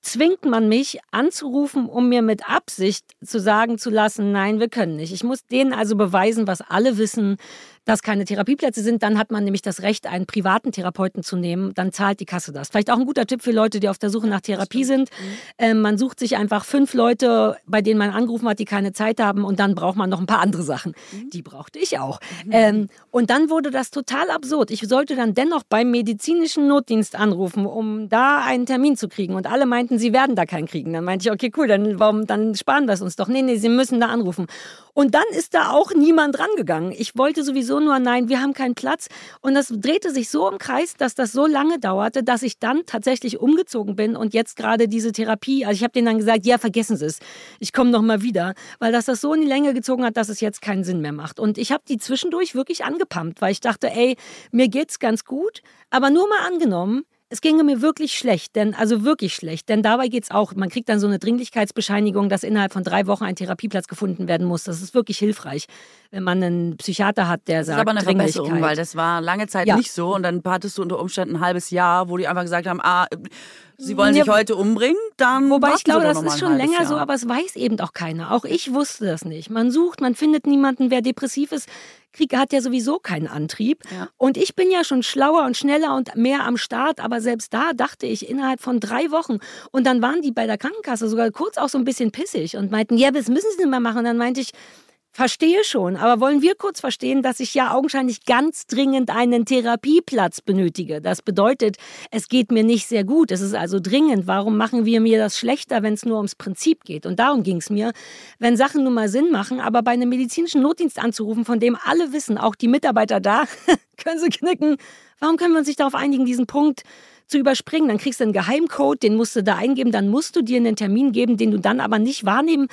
zwingt man mich anzurufen, um mir mit Absicht zu sagen zu lassen, nein, wir können nicht. Ich muss denen also beweisen, was alle wissen, dass keine Therapieplätze sind, dann hat man nämlich das Recht, einen privaten Therapeuten zu nehmen. Dann zahlt die Kasse das. Vielleicht auch ein guter Tipp für Leute, die auf der Suche nach Therapie sind. Ähm, man sucht sich einfach fünf Leute, bei denen man angerufen hat, die keine Zeit haben und dann braucht man noch ein paar andere Sachen. Mhm. Die brauchte ich auch. Mhm. Ähm, und dann wurde das total absurd. Ich sollte dann dennoch beim medizinischen Notdienst anrufen, um da einen Termin zu kriegen. Und alle meinten, sie werden da keinen kriegen. Dann meinte ich, okay, cool, dann, warum, dann sparen wir es uns doch. Nee, nee, sie müssen da anrufen. Und dann ist da auch niemand rangegangen. Ich wollte sowieso nur, nein, wir haben keinen Platz. Und das drehte sich so im Kreis, dass das so lange dauerte, dass ich dann tatsächlich umgezogen bin und jetzt gerade diese Therapie, also ich habe denen dann gesagt, ja, vergessen Sie es. Ich komme noch mal wieder, weil das das so in die Länge gezogen hat, dass es jetzt keinen Sinn mehr macht. Und ich habe die zwischendurch wirklich angepumpt, weil ich dachte, ey, mir geht's ganz gut, aber nur mal angenommen, es ginge mir wirklich schlecht, denn also wirklich schlecht, denn dabei geht es auch. Man kriegt dann so eine Dringlichkeitsbescheinigung, dass innerhalb von drei Wochen ein Therapieplatz gefunden werden muss. Das ist wirklich hilfreich, wenn man einen Psychiater hat, der das sagt. Das ist aber eine Verbesserung, weil das war lange Zeit ja. nicht so und dann hattest du unter Umständen ein halbes Jahr, wo die einfach gesagt haben, ah, Sie wollen sich heute umbringen, dann. Wobei ich glaube, das ist schon länger Jahr. so, aber es weiß eben auch keiner. Auch ich wusste das nicht. Man sucht, man findet niemanden, wer depressiv ist. Krieg hat ja sowieso keinen Antrieb. Ja. Und ich bin ja schon schlauer und schneller und mehr am Start, aber selbst da dachte ich innerhalb von drei Wochen. Und dann waren die bei der Krankenkasse sogar kurz auch so ein bisschen pissig und meinten, ja, das müssen sie nicht mehr machen. Und dann meinte ich, Verstehe schon, aber wollen wir kurz verstehen, dass ich ja augenscheinlich ganz dringend einen Therapieplatz benötige. Das bedeutet, es geht mir nicht sehr gut, es ist also dringend. Warum machen wir mir das schlechter, wenn es nur ums Prinzip geht? Und darum ging es mir, wenn Sachen nun mal Sinn machen, aber bei einem medizinischen Notdienst anzurufen, von dem alle wissen, auch die Mitarbeiter da, können sie knicken. Warum können wir uns nicht darauf einigen, diesen Punkt zu überspringen? Dann kriegst du einen Geheimcode, den musst du da eingeben, dann musst du dir einen Termin geben, den du dann aber nicht wahrnehmen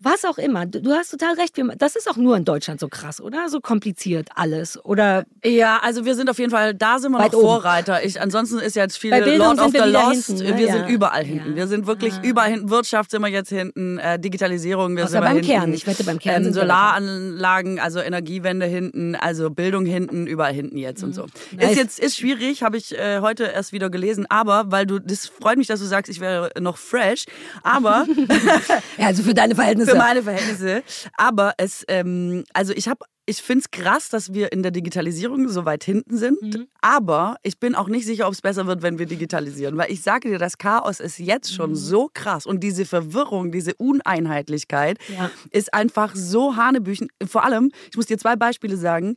was auch immer. Du, hast total recht. Das ist auch nur in Deutschland so krass, oder? So kompliziert alles. Oder ja, also wir sind auf jeden Fall, da sind wir noch Vorreiter. Ich, ansonsten ist jetzt viel Lord of the Lost. Hinten, ne? Wir ja. sind überall hinten. Ja. Wir sind wirklich ja. überall hinten. Wirtschaft sind wir jetzt hinten, äh, Digitalisierung, wir Außer sind beim hinten. Kern. Ich wette beim Kern. Ähm, Solaranlagen, also Energiewende hinten, also Bildung hinten, überall hinten jetzt mhm. und so. Nice. Ist jetzt ist schwierig, habe ich äh, heute erst wieder gelesen, aber weil du, das freut mich, dass du sagst, ich wäre noch fresh, aber ja, also für deine Verhältnisse. Für meine Verhältnisse. Aber es, ähm, also ich habe ich finde es krass, dass wir in der Digitalisierung so weit hinten sind. Mhm. Aber ich bin auch nicht sicher, ob es besser wird, wenn wir digitalisieren. Weil ich sage dir, das Chaos ist jetzt schon mhm. so krass. Und diese Verwirrung, diese Uneinheitlichkeit ja. ist einfach so hanebüchen. Vor allem, ich muss dir zwei Beispiele sagen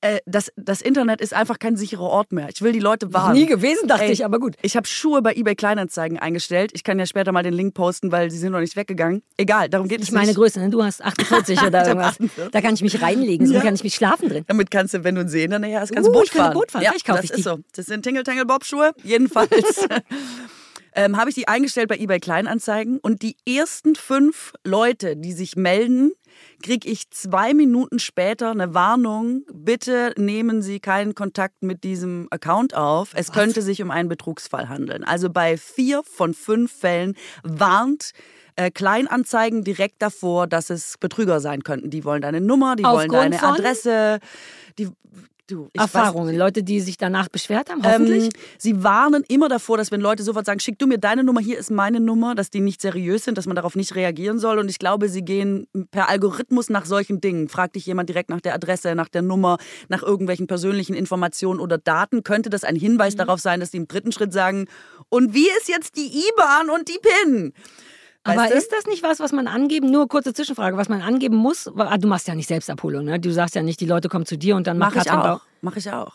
äh, das, das Internet ist einfach kein sicherer Ort mehr. Ich will die Leute warnen. Nie gewesen, dachte Ey, ich, aber gut. Ich habe Schuhe bei eBay Kleinanzeigen eingestellt. Ich kann ja später mal den Link posten, weil sie sind noch nicht weggegangen. Egal, darum geht es nicht. meine Größe, ne? du hast 48 oder irgendwas. Da kann ich mich reinlegen, so ja. kann ich mich schlafen drin. Damit kannst du, wenn du einen Sehen dann nachher hast, kannst du uh, Boot fahren. Boot fahren. Ja, ich kaufe das ich ist so. Das sind Tingle Tangle Bob Schuhe, jedenfalls. ähm, habe ich die eingestellt bei eBay Kleinanzeigen und die ersten fünf Leute, die sich melden, kriege ich zwei Minuten später eine Warnung, bitte nehmen Sie keinen Kontakt mit diesem Account auf. Es Was? könnte sich um einen Betrugsfall handeln. Also bei vier von fünf Fällen warnt äh, Kleinanzeigen direkt davor, dass es Betrüger sein könnten. Die wollen deine Nummer, die Aufgrund wollen deine Adresse. Die, Du, Erfahrungen, weiß, Leute, die sich danach beschwert haben, hoffentlich? Ähm, sie warnen immer davor, dass wenn Leute sofort sagen, schick du mir deine Nummer, hier ist meine Nummer, dass die nicht seriös sind, dass man darauf nicht reagieren soll. Und ich glaube, sie gehen per Algorithmus nach solchen Dingen. Fragt dich jemand direkt nach der Adresse, nach der Nummer, nach irgendwelchen persönlichen Informationen oder Daten, könnte das ein Hinweis mhm. darauf sein, dass sie im dritten Schritt sagen, und wie ist jetzt die IBAN und die PIN? Aber du? ist das nicht was, was man angeben, nur kurze Zwischenfrage, was man angeben muss? Ah, du machst ja nicht Selbstabholung, ne? Du sagst ja nicht, die Leute kommen zu dir und dann mach macht ich auch. Mach ich auch.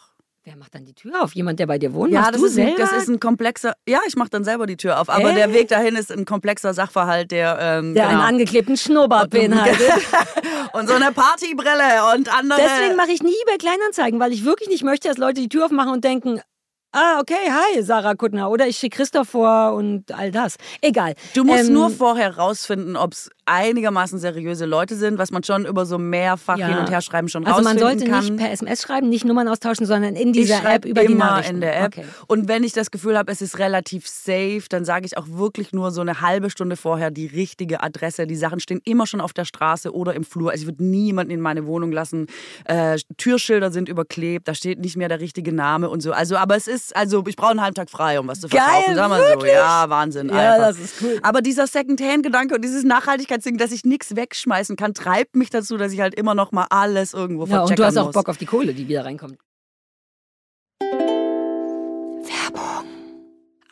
Wer macht dann die Tür auf? Jemand, der bei dir wohnt? Ja, das, du ist? Ein, das ist ein komplexer. Ja, ich mache dann selber die Tür auf. Aber äh? der Weg dahin ist ein komplexer Sachverhalt, der. Ähm, der genau. einen angeklebten Schnurrbart beinhaltet. und so eine Partybrille und andere. Deswegen mache ich nie bei Kleinanzeigen, weil ich wirklich nicht möchte, dass Leute die Tür aufmachen und denken, Ah, okay, hi, Sarah Kuttner. Oder ich schicke Christoph vor und all das. Egal. Du musst ähm, nur vorher rausfinden, ob es einigermaßen seriöse Leute sind, was man schon über so mehrfach ja. hin und her schreiben schon also rausfinden kann. Also man sollte nicht per SMS schreiben, nicht Nummern austauschen, sondern in dieser App über immer die Nachrichten. in der App. Okay. Und wenn ich das Gefühl habe, es ist relativ safe, dann sage ich auch wirklich nur so eine halbe Stunde vorher die richtige Adresse. Die Sachen stehen immer schon auf der Straße oder im Flur. Also ich würde niemanden in meine Wohnung lassen. Äh, Türschilder sind überklebt, da steht nicht mehr der richtige Name und so. Also, aber es ist, also ich brauche einen halben Tag frei, um was zu verkaufen. Geil, Sag mal wirklich? so. Ja, Wahnsinn. Ja, einfach. das ist cool. Aber dieser Secondhand-Gedanke und dieses Nachhaltigkeitsding, dass ich nichts wegschmeißen kann, treibt mich dazu, dass ich halt immer noch mal alles irgendwo ja, Und du hast auch muss. Bock auf die Kohle, die wieder reinkommt.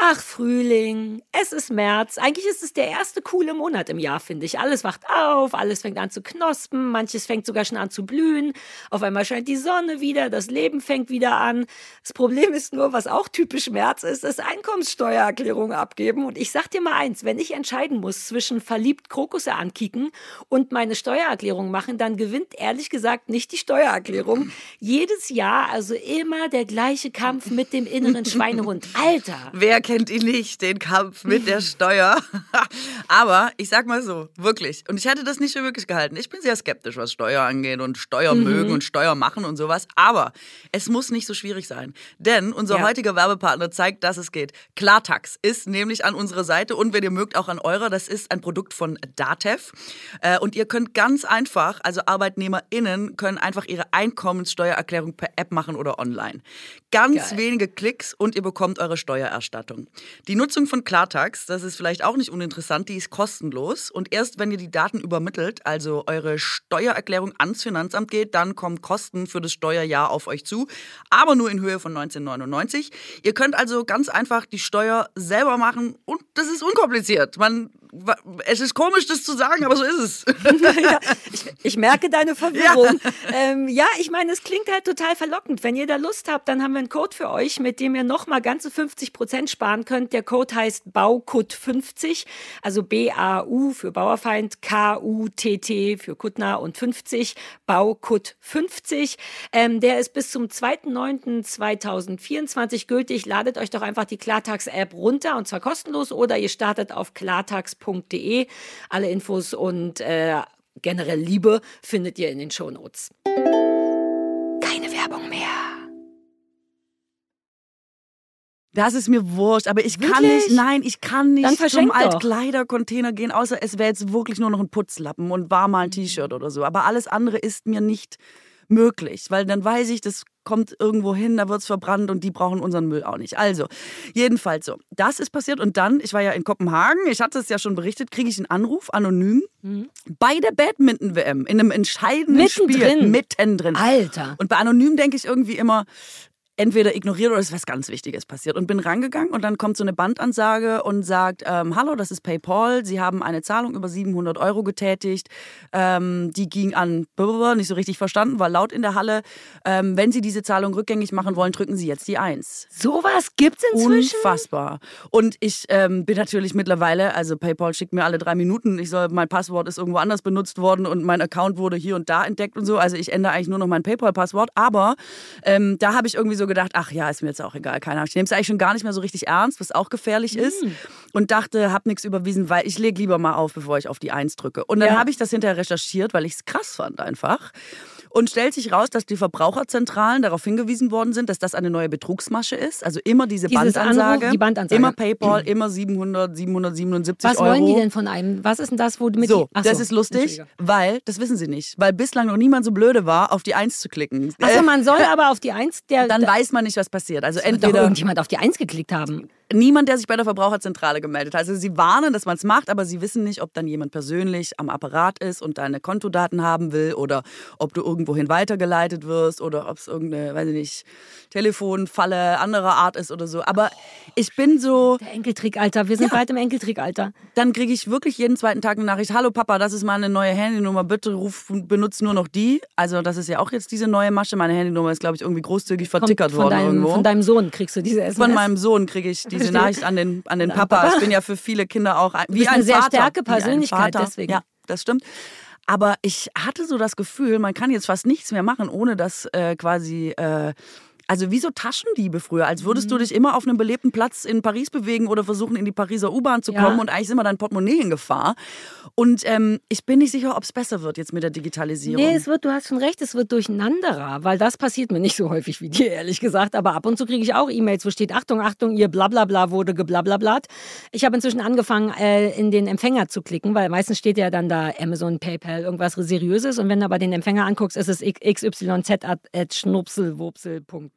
Ach, Frühling, es ist März. Eigentlich ist es der erste coole Monat im Jahr, finde ich. Alles wacht auf, alles fängt an zu knospen, manches fängt sogar schon an zu blühen. Auf einmal scheint die Sonne wieder, das Leben fängt wieder an. Das Problem ist nur, was auch typisch März ist, ist Einkommenssteuererklärung abgeben. Und ich sag dir mal eins, wenn ich entscheiden muss zwischen verliebt Krokusse ankicken und meine Steuererklärung machen, dann gewinnt ehrlich gesagt nicht die Steuererklärung. Jedes Jahr also immer der gleiche Kampf mit dem inneren Schweinehund. Alter! Wer kennt kennt ihn nicht, den Kampf mit der Steuer. Aber ich sag mal so, wirklich. Und ich hätte das nicht für möglich gehalten. Ich bin sehr skeptisch, was Steuer angeht und Steuer mhm. mögen und Steuer machen und sowas. Aber es muss nicht so schwierig sein. Denn unser ja. heutiger Werbepartner zeigt, dass es geht. Klartax ist nämlich an unserer Seite und wenn ihr mögt, auch an eurer. Das ist ein Produkt von Datev. Äh, und ihr könnt ganz einfach, also ArbeitnehmerInnen können einfach ihre Einkommenssteuererklärung per App machen oder online. Ganz Geil. wenige Klicks und ihr bekommt eure Steuererstattung. Die Nutzung von Klartax, das ist vielleicht auch nicht uninteressant, die ist kostenlos. Und erst wenn ihr die Daten übermittelt, also eure Steuererklärung ans Finanzamt geht, dann kommen Kosten für das Steuerjahr auf euch zu, aber nur in Höhe von 1999. Ihr könnt also ganz einfach die Steuer selber machen und das ist unkompliziert. Man es ist komisch, das zu sagen, aber so ist es. ja, ich, ich, merke deine Verwirrung. Ja. Ähm, ja, ich meine, es klingt halt total verlockend. Wenn ihr da Lust habt, dann haben wir einen Code für euch, mit dem ihr nochmal ganze 50 Prozent sparen könnt. Der Code heißt BAUKUT50, also B-A-U für Bauerfeind, K-U-T-T für Kuttner und 50, BAUKUT50. Ähm, der ist bis zum 2.9.2024 gültig. Ladet euch doch einfach die Klartax-App runter und zwar kostenlos oder ihr startet auf klartax.de shownotes.de. Alle Infos und äh, generell Liebe findet ihr in den Shownotes. Keine Werbung mehr. Das ist mir wurscht, aber ich kann Wirklich? nicht, nein, ich kann Dann nicht zum. Altkleidercontainer gehen, außer es wäre jetzt wirklich nur noch ein Putzlappen und war mal ein T-Shirt oder so. Aber alles andere ist mir nicht möglich, weil dann weiß ich, das kommt irgendwo hin, da wird es verbrannt und die brauchen unseren Müll auch nicht. Also, jedenfalls so. Das ist passiert und dann, ich war ja in Kopenhagen, ich hatte es ja schon berichtet, kriege ich einen Anruf, anonym, bei der Badminton-WM, in einem entscheidenden Spiel. Mittendrin. Mittendrin. Alter. Und bei Anonym denke ich irgendwie immer, entweder ignoriert oder es ist was ganz Wichtiges passiert. Und bin rangegangen und dann kommt so eine Bandansage und sagt, ähm, hallo, das ist PayPal, Sie haben eine Zahlung über 700 Euro getätigt. Ähm, die ging an, nicht so richtig verstanden, war laut in der Halle. Ähm, wenn Sie diese Zahlung rückgängig machen wollen, drücken Sie jetzt die Eins. Sowas gibt's inzwischen? Unfassbar. Und ich ähm, bin natürlich mittlerweile, also PayPal schickt mir alle drei Minuten, ich soll, mein Passwort ist irgendwo anders benutzt worden und mein Account wurde hier und da entdeckt und so. Also ich ändere eigentlich nur noch mein PayPal-Passwort. Aber ähm, da habe ich irgendwie so gedacht, ach ja, ist mir jetzt auch egal, keine Ahnung. Ich nehme es eigentlich schon gar nicht mehr so richtig ernst, was auch gefährlich ist. Und dachte, habe nichts überwiesen, weil ich lege lieber mal auf, bevor ich auf die Eins drücke. Und dann Ja. habe ich das hinterher recherchiert, weil ich es krass fand einfach. Und stellt sich raus, dass die Verbraucherzentralen darauf hingewiesen worden sind, dass das eine neue Betrugsmasche ist. Also immer diese Dieses Bandansage. Anruf, die Bandansage. Immer PayPal, immer 700, 777 Was Euro. wollen die denn von einem? Was ist denn das, wo du mit So, das ist lustig, weil, das wissen sie nicht, weil bislang noch niemand so blöde war, auf die Eins zu klicken. Achso, man soll aber auf die Eins, der dann da, weiß man nicht, was passiert. Also wird doch entweder irgendjemand auf die Eins geklickt haben. Niemand, der sich bei der Verbraucherzentrale gemeldet hat. Also sie warnen, dass man es macht, aber sie wissen nicht, ob dann jemand persönlich am Apparat ist und deine Kontodaten haben will oder ob du irgendwohin weitergeleitet wirst oder ob es irgendeine, weiß ich nicht, Telefonfalle anderer Art ist oder so. Aber ich bin so, Der Enkeltrick, Alter. Wir sind Ja. bald im Enkeltrick, Alter. dann kriege ich wirklich jeden zweiten Tag eine Nachricht, hallo Papa, das ist meine neue Handynummer, bitte ruf, benutzt nur noch die. Also das ist ja auch jetzt diese neue Masche. Meine Handynummer ist, glaube ich, irgendwie großzügig vertickert worden deinem, irgendwo. Von deinem Sohn kriegst du diese SMS. Von meinem Sohn kriege ich diese. Nachricht an den, an den Papa. Ich bin ja für viele Kinder auch ein, wie bist ein eine sehr Vater. starke Persönlichkeit, deswegen. Ja, das stimmt. Aber ich hatte so das Gefühl, man kann jetzt fast nichts mehr machen, ohne dass äh, quasi... Äh, also wie so Taschendiebe früher, als würdest Mhm. du dich immer auf einem belebten Platz in Paris bewegen oder versuchen, in die Pariser U-Bahn zu Ja. kommen und eigentlich ist immer dein Portemonnaie in Gefahr. Und ähm, ich bin nicht sicher, ob es besser wird jetzt mit der Digitalisierung. Nee, es wird, du hast schon recht, es wird durcheinanderer, weil das passiert mir nicht so häufig wie dir, ehrlich gesagt. Aber ab und zu kriege ich auch E-Mails, wo steht, Achtung, Achtung, ihr Blablabla wurde geblablablat. Ich habe inzwischen angefangen, äh, in den Empfänger zu klicken, weil meistens steht ja dann da Amazon, PayPal, irgendwas Seriöses. Und wenn du aber den Empfänger anguckst, ist es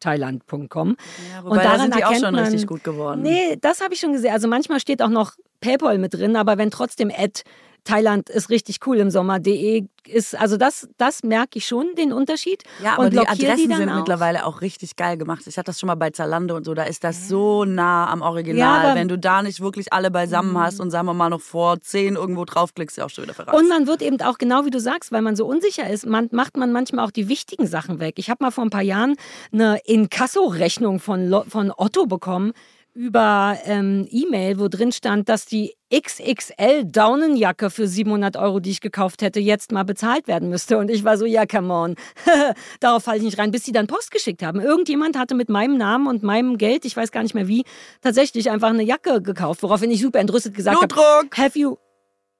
xyz.schnupselwurpsel.thailand.com. ja, wobei, da sind die auch schon richtig gut geworden. Nee, das habe ich schon gesehen. Also manchmal steht auch noch PayPal mit drin, aber wenn trotzdem Ad Thailand ist richtig cool im Sommer.de ist, also das, das merke ich schon, den Unterschied. Ja, aber und die Adressen dann sind auch. mittlerweile auch richtig geil gemacht. Ich hatte das schon mal bei Zalando und so, da ist das so nah am Ja, Original. Mhm. Wenn du da nicht wirklich alle beisammen hast und sagen wir mal noch vor zehn irgendwo draufklickst, ist ja auch schon wieder verraten. Und man wird eben auch genau wie du sagst, weil man so unsicher ist, man, macht man manchmal auch die wichtigen Sachen weg. Ich habe mal vor ein paar Jahren eine Inkasso-Rechnung von, von Otto bekommen über ähm, E-Mail, wo drin stand, dass die XXL Daunenjacke für 700 Euro, die ich gekauft hätte, jetzt mal bezahlt werden müsste. Und ich war so, ja, come on. Darauf falle ich nicht rein, bis sie dann Post geschickt haben. Irgendjemand hatte mit meinem Namen und meinem Geld, ich weiß gar nicht mehr wie, tatsächlich einfach eine Jacke gekauft, woraufhin ich super entrüstet gesagt habe! Have you.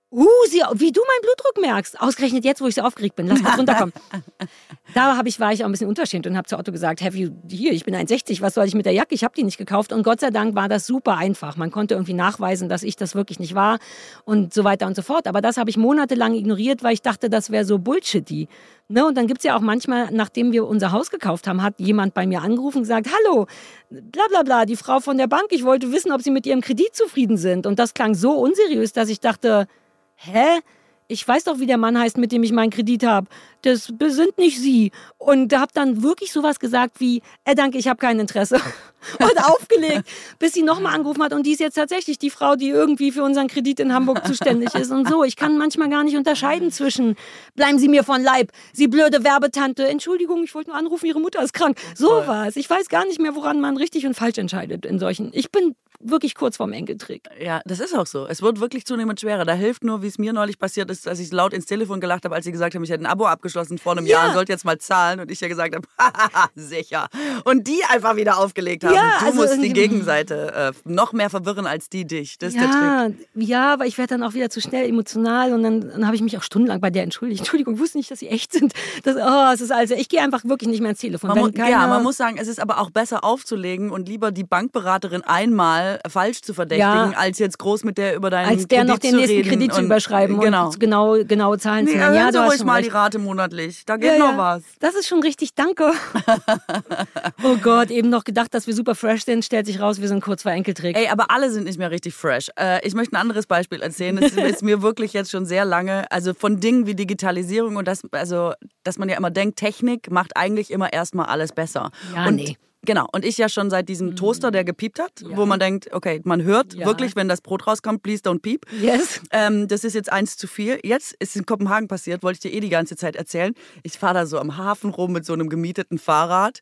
Uh, sie, wie du meinen Blutdruck merkst. Ausgerechnet jetzt, wo ich so aufgeregt bin. Lass kurz runterkommen. da ich, war ich auch ein bisschen unverschämt und habe zu Otto gesagt, have you, hier, ich bin 1,60, was soll ich mit der Jacke? Ich habe die nicht gekauft. Und Gott sei Dank war das super einfach. Man konnte irgendwie nachweisen, dass ich das wirklich nicht war und so weiter und so fort. Aber das habe ich monatelang ignoriert, weil ich dachte, das wäre so bullshitty. Ne? Und dann gibt's ja auch manchmal, nachdem wir unser Haus gekauft haben, hat jemand bei mir angerufen und gesagt, hallo, bla bla bla, die Frau von der Bank, ich wollte wissen, ob Sie mit Ihrem Kredit zufrieden sind. Und das klang so unseriös, dass ich dachte, hä? Ich weiß doch, wie der Mann heißt, mit dem ich meinen Kredit habe. Das sind nicht Sie. Und habe dann wirklich sowas gesagt wie, äh, danke, ich habe kein Interesse. Und aufgelegt, bis sie nochmal angerufen hat. Und die ist jetzt tatsächlich die Frau, die irgendwie für unseren Kredit in Hamburg zuständig ist. Und so, ich kann manchmal gar nicht unterscheiden zwischen, bleiben Sie mir von Leib, Sie blöde Werbetante. Entschuldigung, ich wollte nur anrufen, Ihre Mutter ist krank. Sowas. Ich weiß gar nicht mehr, woran man richtig und falsch entscheidet in solchen. Ich bin wirklich kurz vorm Enkeltrick. Ja, das ist auch so. Es wird wirklich zunehmend schwerer. Da hilft nur, wie es mir neulich passiert ist, dass ich laut ins Telefon gelacht habe, als sie gesagt haben, ich hätte ein Abo abgeschlossen vor einem Ja. Jahr und sollte jetzt mal zahlen. Und ich ja gesagt habe, sicher. Und die einfach wieder aufgelegt haben. Ja, du also musst die Gegenseite äh, noch mehr verwirren als die dich. Das ist der Trick. Ja, ja, aber ich werde dann auch wieder zu schnell emotional und dann, dann habe ich mich auch stundenlang bei der entschuldigt. Entschuldigung, wusste nicht, dass sie echt sind. Das, oh, es ist also, ich gehe einfach wirklich nicht mehr ins Telefon. Man Wenn mu keiner, ja, man muss sagen, es ist aber auch besser aufzulegen und lieber die Bankberaterin einmal falsch zu verdächtigen, Ja. als jetzt groß mit der über deinen als der Kredit noch den zu nächsten reden Kredit zu und- überschreiben genau. und genau, genaue, genaue Zahlen zu Nee, nennen. Ja, du ruhig mal recht. die Rate monatlich. Da geht Ja, noch ja. was. Das ist schon richtig, danke. oh Gott, eben noch gedacht, dass wir super fresh sind, stellt sich raus, wir sind kurz vor Enkeltrick. Ey, aber alle sind nicht mehr richtig fresh. Äh, ich möchte ein anderes Beispiel erzählen. Es ist mir wirklich jetzt schon sehr lange, also von Dingen wie Digitalisierung und das, also, dass man ja immer denkt, Technik macht eigentlich immer erstmal alles besser. Ja, und nee. Genau, und ich ja schon seit diesem Toaster, der gepiept hat, wo man denkt, okay, man hört Ja. wirklich, wenn das Brot rauskommt, please don't peep. Yes. Ähm, das ist jetzt eins zu viel. Jetzt ist in Kopenhagen passiert, wollte ich dir eh die ganze Zeit erzählen. Ich fahre da so am Hafen rum mit so einem gemieteten Fahrrad,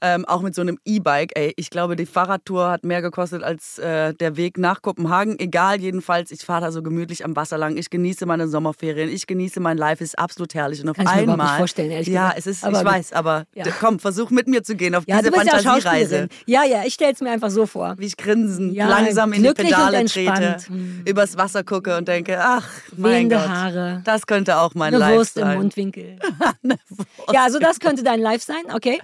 ähm, auch mit so einem E-Bike. Ey, ich glaube, die Fahrradtour hat mehr gekostet als äh, der Weg nach Kopenhagen. Egal, jedenfalls, ich fahre da so gemütlich am Wasser lang. Ich genieße meine Sommerferien, ich genieße mein Life, ist absolut herrlich. Und auf Kann ich mir einmal, nicht vorstellen, ehrlich ja, gesagt. es ist, Aber ich weiß, aber Ja. komm, versuch mit mir zu gehen auf Ja, diese Fantasiereise. Ja, ja, ich stelle es mir einfach so vor. wie ich grinsen, Ja, langsam in die Pedale trete, Hm. übers Wasser gucke und denke, ach, mein Wehende Gott, Haare. das könnte auch mein Eine Life Wurst sein. im Mundwinkel. ja, also das könnte dein Live sein, okay?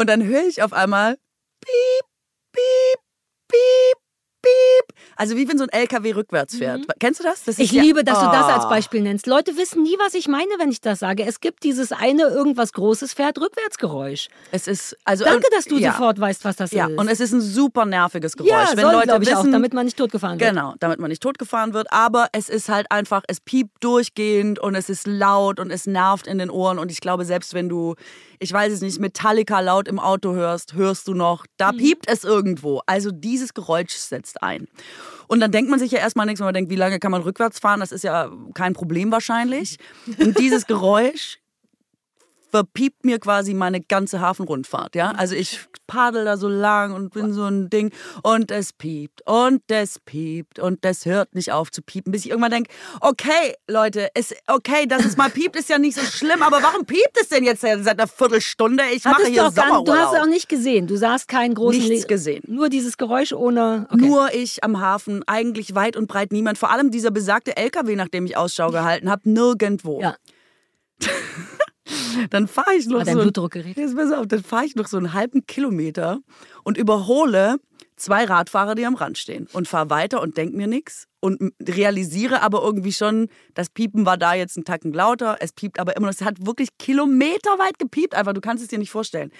Und dann höre ich auf einmal piep, piep, piep, piep. Also wie wenn so ein LKW rückwärts fährt. Kennst du das? das Mhm. Ich ja- liebe, dass du das als Ah. Beispiel nennst. Leute wissen nie, was ich meine, wenn ich das sage. Es gibt dieses eine irgendwas Großes fährt Rückwärtsgeräusch. Es ist also Danke, dass du ja. sofort weißt, was das Ja, ist. und es ist ein super nerviges Geräusch. ja, wenn soll, Leute wissen, auch, damit man nicht totgefahren wird. Genau, damit man nicht totgefahren wird. Aber es ist halt einfach, es piept durchgehend und es ist laut und es nervt in den Ohren. Und ich glaube, selbst wenn du, ich weiß es nicht, Metallica laut im Auto hörst, hörst du noch, da piept es irgendwo. Also dieses Geräusch setzt ein. Und dann denkt man sich ja erstmal nichts, wenn man denkt, wie lange kann man rückwärts fahren? Das ist ja kein Problem wahrscheinlich. Und dieses Geräusch verpiept mir quasi meine ganze Hafenrundfahrt, ja? Also ich paddel da so lang und bin so ein Ding und es piept und es piept und das hört nicht auf zu piepen, bis ich irgendwann denke, okay, Leute, ist okay, dass es mal piept, ist ja nicht so schlimm, aber warum piept es denn jetzt seit einer Viertelstunde? Ich mache Hattest hier gar, du Sommerurlaub. hast es auch nicht gesehen. Du sahst keinen großen Nichts gesehen. Nur dieses Geräusch ohne. Okay. Nur ich am Hafen, eigentlich weit und breit niemand. Vor allem dieser besagte LKW, nach dem ich Ausschau gehalten habe, nirgendwo. Ja, Dann fahre ich noch Hat so. Blutdruckgerät? Jetzt pass auf, dann fahre ich noch so einen halben Kilometer und überhole zwei Radfahrer, die am Rand stehen und fahre weiter und denke mir nichts und realisiere aber irgendwie schon, das Piepen war da jetzt einen Tacken lauter, es piept aber immer noch, es hat wirklich kilometerweit gepiept, einfach, du kannst es dir nicht vorstellen.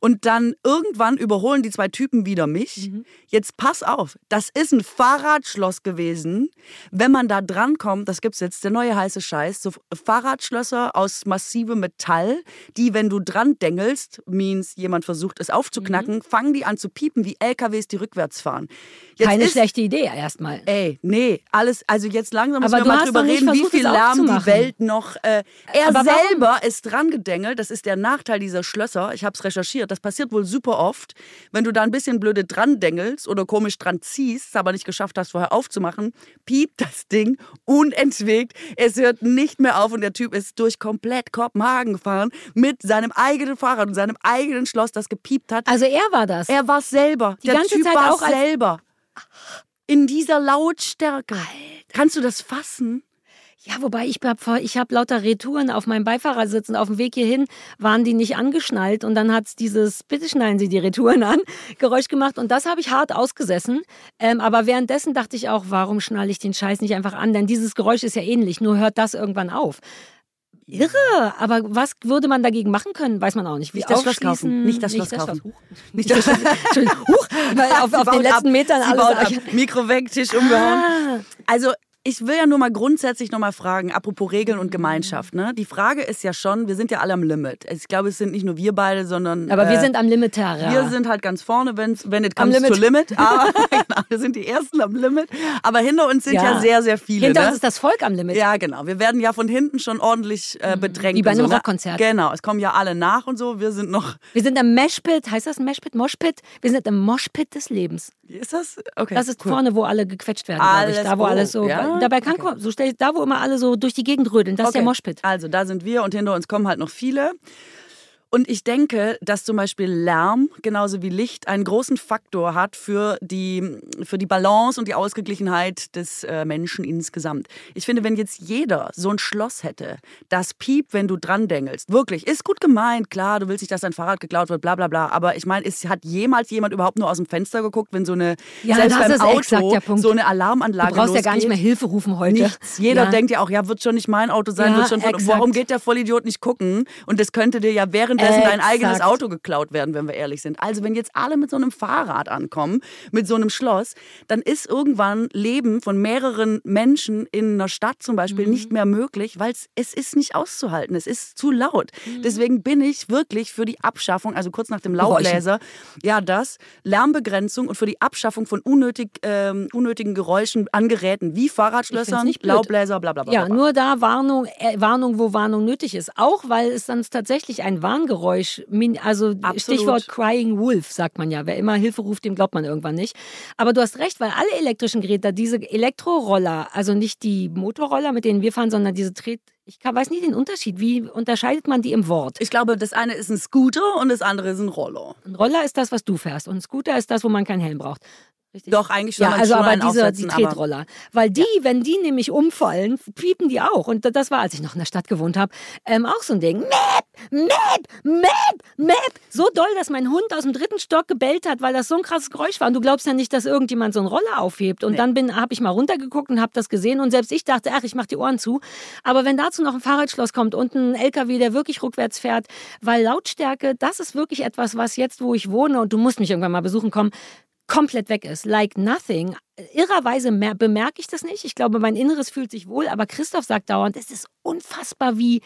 Und dann irgendwann überholen die zwei Typen wieder mich. Jetzt pass auf, das ist ein Fahrradschloss gewesen. Wenn man da dran kommt, das gibt's jetzt, der neue heiße Scheiß, so Fahrradschlösser aus massivem Metall, die, wenn du dran dengelst, means jemand versucht es aufzuknacken, fangen die an zu piepen wie LKWs, die rückwärts fahren. Jetzt keine ist, schlechte Idee erstmal. Ey, nee, alles, also jetzt langsam müssen Aber wir du mal hast drüber reden, wie versucht, viel es Lärm die. Welt noch. Äh, er Aber warum? selber ist dran gedengelt, das ist der Nachteil dieser Schlösser. Ich habe es recherchiert, das passiert wohl super oft. Wenn du da ein bisschen blöde dran dengelst oder komisch dran ziehst, es aber nicht geschafft hast, vorher aufzumachen, piept das Ding unentwegt. Es hört nicht mehr auf und der Typ ist durch komplett Kopenhagen gefahren mit seinem eigenen Fahrrad und seinem eigenen Schloss, das gepiept hat. Also er war das. Er war selber. Die der ganze typ Zeit war auch selber. In dieser Lautstärke. Kannst du das fassen? Ja, wobei ich hab, vor- ich habe lauter Retouren auf meinem Beifahrersitz und auf dem Weg hierhin waren die nicht angeschnallt und dann hat's dieses Bitte schnallen Sie die Retouren an Geräusch gemacht und das habe ich hart ausgesessen. Ähm, aber währenddessen dachte ich auch, warum schnalle ich den Scheiß nicht einfach an? Denn dieses Geräusch ist ja ähnlich, nur hört das irgendwann auf. Irre, aber was würde man dagegen machen können, weiß man auch nicht. Wie Nicht das Schloss kaufen. Nicht das Schloss kaufen. Nicht das Entschuldigung, huch, weil auf, auf den letzten ab. Metern Sie alles. ab. Mikro weg, Tisch umgehauen. Ah, Also Ich will ja nur mal grundsätzlich noch mal fragen, apropos Regeln und Gemeinschaft. Ne? Die Frage ist ja schon, wir sind ja alle am Limit. Ich glaube, es sind nicht nur wir beide, sondern. Aber wir äh, sind am Limit, Tara. Wir sind halt ganz vorne, wenn's, wenn it comes Limit. to Limit. Aber genau, wir sind die Ersten am Limit. Aber hinter uns sind ja, Ja. sehr, sehr viele. Hinter ne? uns ist das Volk am Limit. Ja, genau. Wir werden ja von hinten schon ordentlich äh, bedrängt. Mhm. Wie bei einem so, ne? Rockkonzert. Genau, es kommen ja alle nach und so. Wir sind noch. Wir sind im Meshpit, heißt das Meshpit, Moshpit? Wir sind im Moshpit des Lebens. Ist das? Okay. Das ist cool. vorne, wo alle gequetscht werden, glaube ich. Da, wo oh, alles so. ja? Dabei kann Okay. so stell, da, wo immer alle so durch die Gegend rödeln. Das ist der Okay. Moshpit. Also da sind wir und hinter uns kommen halt noch viele. Und ich denke, dass zum Beispiel Lärm genauso wie Licht einen großen Faktor hat für die, für die Balance und die Ausgeglichenheit des äh, Menschen insgesamt. Ich finde, wenn jetzt jeder so ein Schloss hätte, das piept, wenn du dran dengelst, wirklich, ist gut gemeint, klar, du willst nicht, dass dein Fahrrad geklaut wird, bla bla bla. Aber ich meine, es hat jemals jemand überhaupt nur aus dem Fenster geguckt, wenn so eine, Ja, selbst das beim ist Auto, exakt der Punkt. so eine Alarmanlage Du brauchst ja gar nicht mehr losgeht. Hilfe rufen heute. Nichts. Jeder ja. denkt ja auch, ja, wird schon nicht mein Auto sein, Ja, wird schon von, warum geht der Vollidiot nicht gucken? Und das könnte dir ja währenddessen dein Exakt. eigenes Auto geklaut werden, wenn wir ehrlich sind. Also wenn jetzt alle mit so einem Fahrrad ankommen, mit so einem Schloss, dann ist irgendwann Leben von mehreren Menschen in einer Stadt zum Beispiel Mhm. nicht mehr möglich, weil es- ist nicht auszuhalten. Es ist zu laut. Mhm. Deswegen bin ich wirklich für die Abschaffung, also kurz nach dem Laubbläser, ja das, Lärmbegrenzung und für die Abschaffung von unnötig, ähm, unnötigen Geräuschen an Geräten wie Fahrradschlössern. Laubbläser, bla bla bla. Ja, bla. nur da Warnung, äh, Warnung, wo Warnung nötig ist. Auch weil es dann tatsächlich ein Warngeräusch, min- also Absolut. Stichwort Crying Wolf, sagt man ja. Wer immer Hilfe ruft, dem glaubt man irgendwann nicht. Aber du hast recht, weil alle elektrischen Geräte, diese Elektroroller, also nicht die Motorroller, mit denen wir fahren, sondern diese Tret... Ich kann, weiß nicht den Unterschied. Wie unterscheidet man die im Wort? Ich glaube, das eine ist ein Scooter und das andere ist ein Roller. Ein Roller ist das, was du fährst. Und ein Scooter ist das, wo man keinen Helm braucht. Richtig? Doch, eigentlich soll Ja, man also schon aber diese die Tretroller. Weil die, wenn die nämlich umfallen, piepen die auch. Und das war, als ich noch in der Stadt gewohnt habe, ähm, auch so ein Ding. Map, Map, Map, Map. So doll, dass mein Hund aus dem dritten Stock gebellt hat, weil das so ein krasses Geräusch war. Und du glaubst ja nicht, dass irgendjemand so einen Roller aufhebt. Und dann bin, habe ich mal runtergeguckt und habe das gesehen. Und selbst ich dachte, ach, ich mache die Ohren zu. Aber wenn dazu noch ein Fahrradschloss kommt und ein LKW, der wirklich rückwärts fährt, weil Lautstärke, das ist wirklich etwas, was jetzt, wo ich wohne, und du musst mich irgendwann mal besuchen kommen, komplett weg ist. Like nothing. Irrerweise mer- bemerke ich das nicht. Ich glaube, mein Inneres fühlt sich wohl, aber Christoph sagt dauernd, es ist unfassbar, wie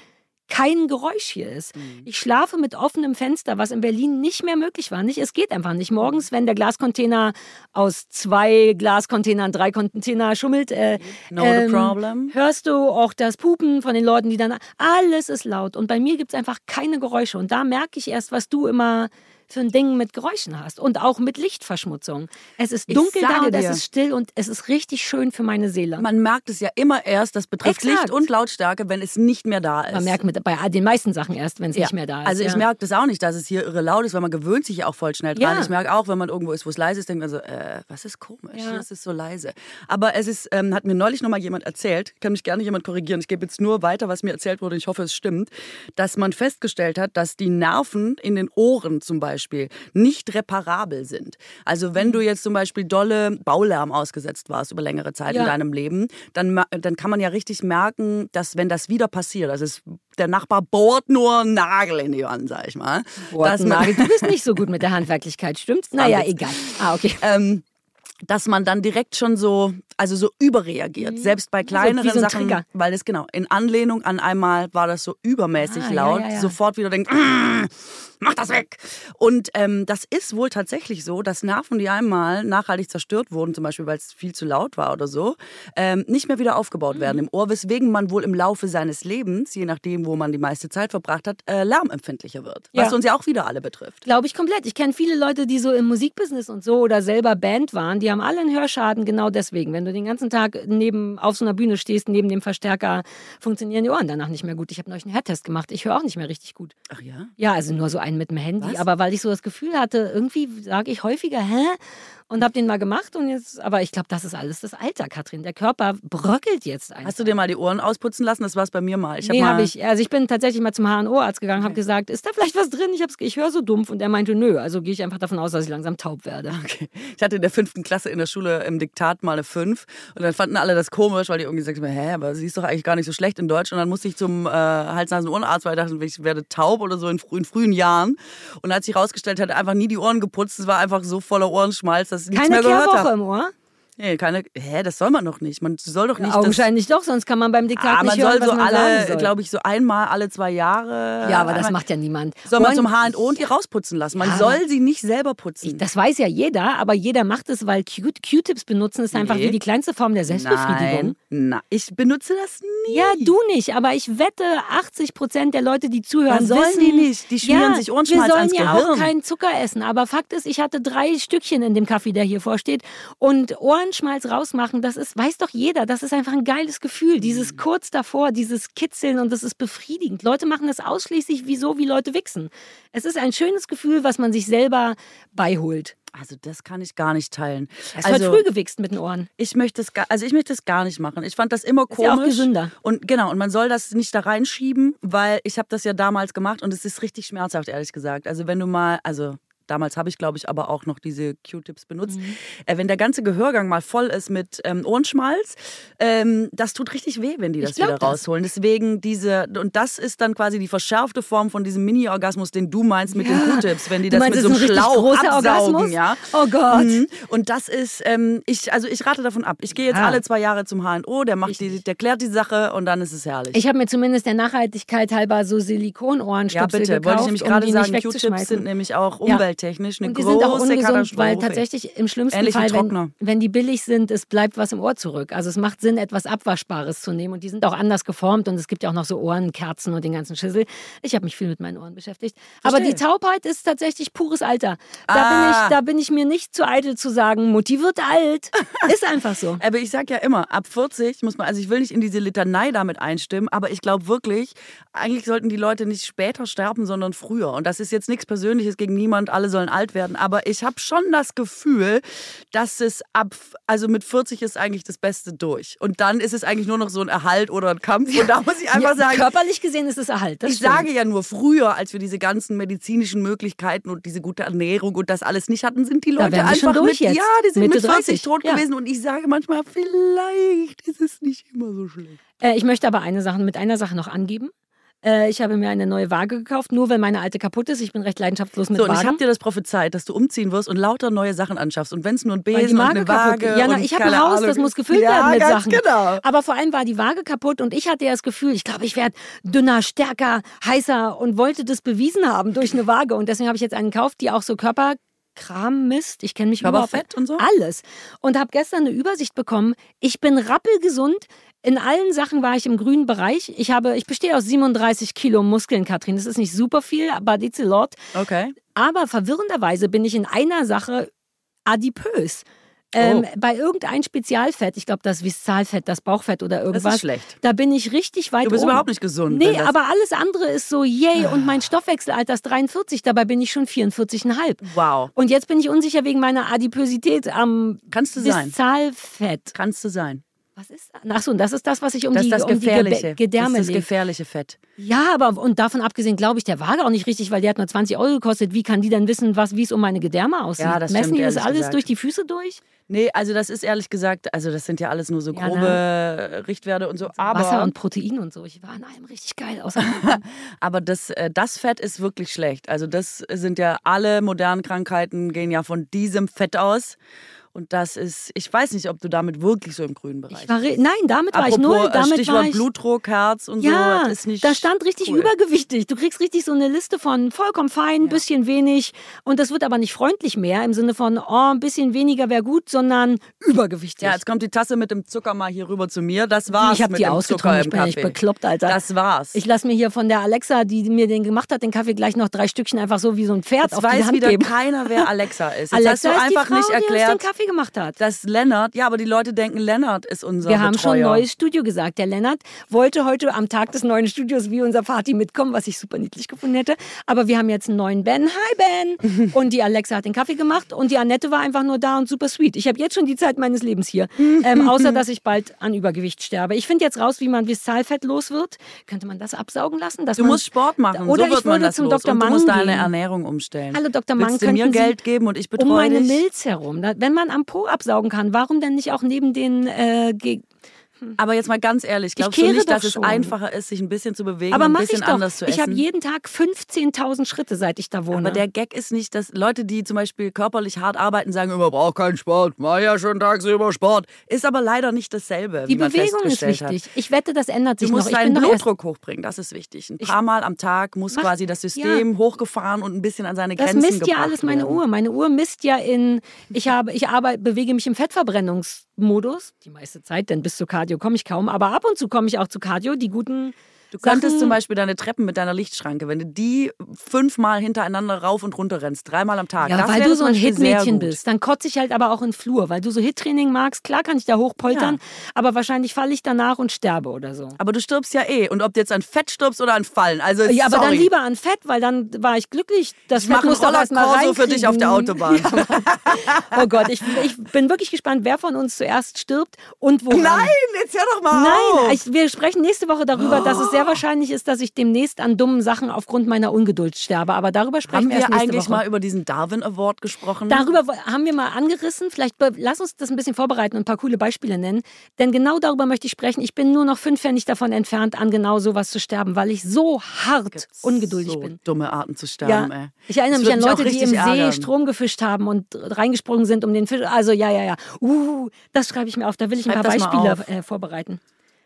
kein Geräusch hier ist. Ich schlafe mit offenem Fenster, was in Berlin nicht mehr möglich war. Nicht, es geht einfach nicht. Morgens, wenn der Glascontainer aus zwei Glascontainern, drei Container schummelt, äh, the problem. hörst du auch das Pupen von den Leuten, die dann, alles ist laut. Und bei mir gibt es einfach keine Geräusche. Und da merke ich erst, was du immer für ein Ding mit Geräuschen hast. Und auch mit Lichtverschmutzung. Es ist Ich dunkel da und es ist still und es ist richtig schön für meine Seele. Man merkt es ja immer erst, das betrifft Exakt. Licht und Lautstärke, wenn es nicht mehr da ist. Man merkt mit, bei den meisten Sachen erst, wenn es nicht mehr da ist. Also ich ja. merke das auch nicht, dass es hier irre laut ist, weil man gewöhnt sich ja auch voll schnell dran. Ja. Ich merke auch, wenn man irgendwo ist, wo es leise ist, denkt man so, äh, was ist komisch, Ja. hier ist so leise. Aber es ist, ähm, hat mir neulich noch mal jemand erzählt, kann mich gerne jemand korrigieren, ich gebe jetzt nur weiter, was mir erzählt wurde, ich hoffe, es stimmt, dass man festgestellt hat, dass die Nerven in den Ohren zum Beispiel nicht reparabel sind. Also wenn du jetzt zum Beispiel dolle Baulärm ausgesetzt warst über längere Zeit Ja. in deinem Leben, dann, dann kann man ja richtig merken, dass wenn das wieder passiert, also es, der Nachbar bohrt nur einen Nagel in die Wand, sag ich mal. man- Nagel. Du bist nicht so gut mit der Handwerklichkeit, stimmt's? Naja, Witz. egal. Ah, okay. ähm, dass man dann direkt schon so, also so überreagiert, selbst bei kleineren Mhm. so ein Sachen, Trigger. weil es genau in Anlehnung an einmal war das so übermäßig Ah, ja, laut, ja, ja. sofort wieder denkt, "Mm, mach das weg. Und ähm, das ist wohl tatsächlich so, dass Nerven, die einmal nachhaltig zerstört wurden, zum Beispiel weil es viel zu laut war oder so, ähm, nicht mehr wieder aufgebaut werden Mhm. im Ohr, weswegen man wohl im Laufe seines Lebens, je nachdem, wo man die meiste Zeit verbracht hat, äh, lärmempfindlicher wird. Was Ja. uns ja auch wieder alle betrifft. Glaube ich komplett. Ich kenne viele Leute, die so im Musikbusiness und so oder selber Band waren, die haben alle einen Hörschaden genau deswegen. Wenn du den ganzen Tag neben auf so einer Bühne stehst, neben dem Verstärker, funktionieren die Ohren danach nicht mehr gut. Ich habe neulich einen Hörtest gemacht. Ich höre auch nicht mehr richtig gut. Ach ja? Ja, also nur so einen mit dem Handy. Was? Aber weil ich so das Gefühl hatte, irgendwie sage ich häufiger, hä? Und habe den mal gemacht und jetzt, aber ich glaube, das ist alles das Alter, Katrin. Der Körper bröckelt jetzt einfach. Hast du dir mal die Ohren ausputzen lassen? Das war es bei mir mal. Ich hab nee, habe ich. Also ich bin tatsächlich mal zum HNO-Arzt gegangen, habe gesagt, ist da vielleicht was drin? Ich, hab's, ich höre so dumpf und er meinte, nö. Also gehe ich einfach davon aus, dass ich langsam taub werde. Okay. Ich hatte in der fünften Klasse in der Schule im Diktat mal eine fünf und dann fanden alle das komisch, weil die irgendwie gesagt haben, hä, aber sie ist doch eigentlich gar nicht so schlecht in Deutsch und dann musste ich zum äh, Hals-Nasen-Ohrenarzt, weil ich dachte, ich werde taub oder so in, frü in frühen Jahren und als sich herausgestellt hat, einfach nie die Ohren geputzt, es war einfach so voller Ohrenschmalz, dass ich nichts Keine mehr gehört Kehrwoche habe. im Ohr? Nee, keine, hä, das soll man doch nicht. Man soll doch nicht. das, Augenscheinlich doch, sonst kann man beim Diktat ah, nicht man hören, soll was so man alle, glaube ich, so einmal alle zwei Jahre. ja, aber das einmal- macht ja niemand. Soll man zum H&O und die rausputzen lassen. Man Ja. soll sie nicht selber putzen. Das weiß ja jeder, aber jeder macht es, weil Q-Tips benutzen ist einfach Nee. wie die kleinste Form der Selbstbefriedigung. Nein, na, ich benutze das nie. Ja, du nicht, aber ich wette, 80 Prozent der Leute, die zuhören, Das sollen wissen, die nicht. Die schmieren ja, sich Ohrenschmalz Wir sollen ans ja Gehirn. auch keinen Zucker essen, aber Fakt ist, ich hatte drei Stückchen in dem Kaffee, der hier vorsteht und Ohrenschmalz rausmachen, das ist, weiß doch jeder, das ist einfach ein geiles Gefühl, Mhm. dieses kurz davor, dieses Kitzeln und das ist befriedigend. Leute machen das ausschließlich wieso, wie Leute wichsen. Es ist ein schönes Gefühl, was man sich selber beiholt. Also das kann ich gar nicht teilen. Es also, früh gewichst mit den Ohren. Ich möchte es gar, also ich möchte es gar nicht machen. Ich fand das immer Ist komisch. ja auch gesünder. Und genau, und man soll das nicht da reinschieben, weil ich habe das ja damals gemacht und es ist richtig schmerzhaft, ehrlich gesagt. Also wenn du mal, also damals habe ich, glaube ich, aber auch noch diese Q-Tips benutzt. Mhm. Äh, wenn der ganze Gehörgang mal voll ist mit ähm, Ohrenschmalz, ähm, das tut richtig weh, wenn die das wieder das. rausholen. Deswegen diese, und das ist dann quasi die verschärfte Form von diesem Mini-Orgasmus, den du meinst mit den Ja. Q-Tips, wenn die Du das meinst, mit so einem Schlauch absaugen, Orgasmus? ja. Oh Gott. Mhm. Und das ist, ähm, ich, also ich rate davon ab. Ich gehe jetzt Ja. alle zwei Jahre zum HNO, der macht die, der klärt die Sache und dann ist es herrlich. Ich habe mir zumindest der Nachhaltigkeit halber so Silikonohrenstöpsel ja, bitte. gekauft, Wollte ich nämlich um gerade sagen, Q-Tips sind nämlich auch Ja. Umwelttechnisch eine und die große sind auch ungesund, Katastrophe. weil tatsächlich im schlimmsten Ähnlich Fall, wenn, wenn die billig sind, es bleibt was im Ohr zurück. Also es macht Sinn, etwas Abwaschbares zu nehmen. Und die sind auch anders geformt und es gibt ja auch noch so Ohrenkerzen und den ganzen Schissel. Ich habe mich viel mit meinen Ohren beschäftigt. Aber Verstehe. die Taubheit ist tatsächlich pures Alter. Da, Ah. bin ich, da bin ich mir nicht zu eitel zu sagen, Mutti wird alt. ist einfach so. Aber ich sag ja immer, ab 40 muss man, also ich will nicht in diese Litanei damit einstimmen, aber ich glaube wirklich, eigentlich sollten die Leute nicht später sterben, sondern früher. Und das ist jetzt nichts Persönliches gegen niemand, alle sollen alt werden. Aber ich habe schon das Gefühl, dass es ab, also mit 40 ist eigentlich das Beste durch. Und dann ist es eigentlich nur noch so ein Erhalt oder ein Kampf. Und da muss ich einfach Ja, sagen, Körperlich gesehen ist es Erhalt. Ich stimmt. sage ja nur, früher, als wir diese ganzen medizinischen Möglichkeiten und diese gute Ernährung und das alles nicht hatten, sind die Leute einfach durch mit, jetzt. ja, die sind Mitte mit 40 30, tot ja. gewesen und ich sage manchmal, vielleicht ist es nicht immer so schlecht. Äh, ich möchte aber eine Sache mit einer Sache noch angeben. Äh, ich habe mir eine neue Waage gekauft, nur weil meine alte kaputt ist. Ich bin recht leidenschaftslos mit So, und ich Wagen. habe dir das prophezeit, dass du umziehen wirst und lauter neue Sachen anschaffst. Und wenn es nur ein Besen und Waage eine kaputt Waage Ja, na, ich habe ein Haus, Ahnung. das muss gefüllt ja, werden mit ganz Sachen. genau. Aber vor allem war die Waage kaputt und ich hatte ja das Gefühl, ich glaube, ich werde dünner, stärker, heißer und wollte das bewiesen haben durch eine Waage. Und deswegen habe ich jetzt einen gekauft, die auch so Körperkram misst. Ich kenne mich überhaupt Körperfett und so? Alles. Und habe gestern eine Übersicht bekommen. Ich bin rappelgesund. In allen Sachen war ich im grünen Bereich. Ich, habe, ich bestehe aus 37 Kilo Muskeln, Katrin. Das ist nicht super viel, aber it's a lot. Okay. Aber verwirrenderweise bin ich in einer Sache adipös. Ähm, Oh. Bei irgendein Spezialfett, ich glaube das Viszalfett, das Bauchfett oder irgendwas. schlecht. Da bin ich richtig weit Du bist oben. überhaupt nicht gesund. Nee, das- aber alles andere ist so, yay, und mein Stoffwechselalter ist 43, dabei bin ich schon 44,5. Wow. Und jetzt bin ich unsicher wegen meiner Adipösität am Kannst du sein. Kannst du sein. Was ist das? Ach so, und das ist das, was ich um Das die, das um die gefährliche. Ge Gedärme das ist das gefährliche Fett. Ja, aber und davon abgesehen glaube ich der Waage auch nicht richtig, weil die hat nur 20 Euro gekostet. Wie kann die denn wissen, was, wie es um meine Gedärme aussieht? Ja, das Messen stimmt, die das alles gesagt. durch die Füße durch? Nee, also das ist ehrlich gesagt, also das sind ja alles nur so Ja, grobe ne? Richtwerte und so. Aber, Wasser und Protein und so. Ich war an allem richtig geil. Außer aber das, äh, das Fett ist wirklich schlecht. Also das sind ja alle modernen Krankheiten gehen ja von diesem Fett aus. Und das ist, ich weiß nicht, ob du damit wirklich so im grünen Bereich ich war Nein, damit war ich Apropos, null. äh, Damit Stichwort war ich, Blutdruck, Herz und ja, so. das Ist nicht da stand richtig cool. übergewichtig. Du kriegst richtig so eine Liste von vollkommen fein, bisschen wenig. Und das wird aber nicht freundlich mehr im Sinne von, oh, ein bisschen weniger wäre gut, sondern übergewichtig. Ja, jetzt kommt die Tasse mit dem Zucker mal hier rüber zu mir. Das war's ich habe die ausgetrunken. Ich bin ja nicht Kaffee. bekloppt, Alter. Das war's. Ich lasse mir hier von der Alexa, die mir den gemacht hat, den Kaffee gleich noch drei Stückchen einfach so wie so ein Pferd Jetzt auf die weiß Hand wieder geben. keiner, wer Alexa ist. Jetzt Alexa hast du einfach die Frau, nicht die erklärt, Kaffee gemacht hat. dass Lennart, ja, aber die Leute denken, Lennart ist unser Wir haben schon Betreuer. neues Studio gesagt. Der Lennart wollte heute am Tag des neuen Studios wie unser Vati mitkommen, was ich super niedlich gefunden hätte. Aber wir haben jetzt einen neuen Ben. Hi Ben! und die Alexa hat den Kaffee gemacht und die Annette war einfach nur da und super sweet. Ich habe jetzt schon die Zeit meines Lebens hier. ähm, außer, dass ich bald an Übergewicht sterbe. Ich finde jetzt raus, wie man Viszalfett los wird. Könnte man das absaugen lassen? Dass Du man, musst Sport machen, Oder so wird ich würde das zum los. Dr. Und du musst deine. Ernährung umstellen. Hallo Dr. Mang, Willst du mir Geld geben und ich um betreue meine dich? Milz herum. Wenn man am Po absaugen kann, warum denn nicht auch neben den äh, Ge Aber jetzt mal ganz ehrlich, glaubst du kehre nicht, dass es schon. einfacher ist, sich ein bisschen zu bewegen Aber ein mach ich bisschen doch. anders zu essen? Ich habe jeden Tag 15.000 Schritte, seit ich da wohne. aber der Gag ist nicht, dass Leute, die zum Beispiel körperlich hart arbeiten, sagen immer, brauch keinen Sport, mach ja schon tagsüber Sport. Ist aber leider nicht dasselbe, die Bewegung ist wichtig. Ich wette, das ändert Hat. Du sich musst noch. Ich deinen Blutdruck hochbringen, das ist wichtig. Ein paar Mal am Tag muss quasi das System hochgefahren und ein bisschen an seine Das Grenzen misst ja alles meine werden. Uhr. Meine Uhr misst ja in, ich habe, ich arbeite, bewege mich im Fettverbrennungsmodus, die meiste Zeit, denn bis zu Cardio komme ich kaum, aber ab und zu komme ich auch zu Cardio, die guten Du könntest zum Beispiel deine Treppen mit deiner Lichtschranke, wenn du die fünfmal hintereinander rauf und runter rennst, dreimal am Tag. Ja, das weil du so ein Hitmädchen bist. Dann kotze ich halt aber auch in Flur, weil du so Hittraining magst. Klar kann ich da hochpoltern, Ja. aber wahrscheinlich falle ich danach und sterbe oder so. Aber du stirbst ja eh. Und ob du jetzt an Fett stirbst oder an Fallen. Also, Ja, aber sorry. dann lieber an Fett, weil dann war ich glücklich. Das Ich mache einen aber Rollerkorso für dich auf der. Autobahn. Oh Gott, ich, ich bin wirklich gespannt, wer von uns zuerst stirbt und woran. Nein, jetzt hör doch mal Nein, auf. ich, wir sprechen nächste Woche darüber, dass es sehr wahrscheinlich ist, dass ich demnächst an dummen Sachen aufgrund meiner Ungeduld sterbe. Aber darüber sprechen Haben wir erst wir nächste eigentlich Woche. mal über diesen Darwin Award gesprochen? Darüber haben wir mal angerissen. Vielleicht lass uns das ein bisschen vorbereiten und ein paar coole Beispiele nennen. Denn genau darüber möchte ich sprechen. Ich bin nur noch fünf Pfennig davon entfernt, an genau sowas zu sterben, weil ich so hart ungeduldig so bin. dumme Arten zu Ja, sterben, ey. ich erinnere mich an Leute, die im richtig See ärgern. Strom gefischt haben und reingesprungen sind, um den Fisch. Also ja, ja, ja. Uh, das schreibe ich mir auf. Da will ich ein Schreib paar Beispiele äh, vorbereiten.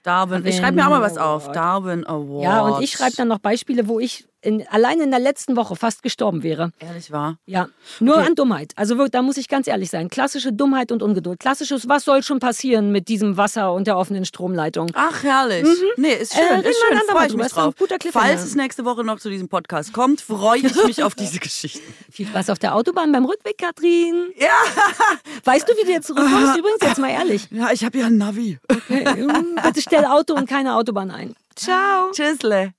Darwin. Ich schreibe mir auch mal was auf. Darwin Award. Ja, und ich schreibe dann noch Beispiele, wo ich in, allein in der letzten Woche fast gestorben wäre. Ehrlich wahr. Ja, nur Okay. an Dummheit. Also da muss ich ganz ehrlich sein. Klassische Dummheit und Ungeduld. Klassisches, was soll schon passieren mit diesem Wasser und der offenen Stromleitung? Ach, herrlich. Nee, ist schön, Äh, ist ein schön. Freue ich mich drauf. Falls es nächste Woche noch zu diesem Podcast kommt, freue ich mich auf diese Geschichten. Viel Spaß auf der Autobahn beim Rückweg, Katrin. Ja. Weißt du, wie du jetzt zurückkommst? Übrigens, jetzt mal ehrlich. Ja, ich habe ja ein Navi. Okay, bitte stell Auto und keine Autobahn ein. Ciao. Tschüssle.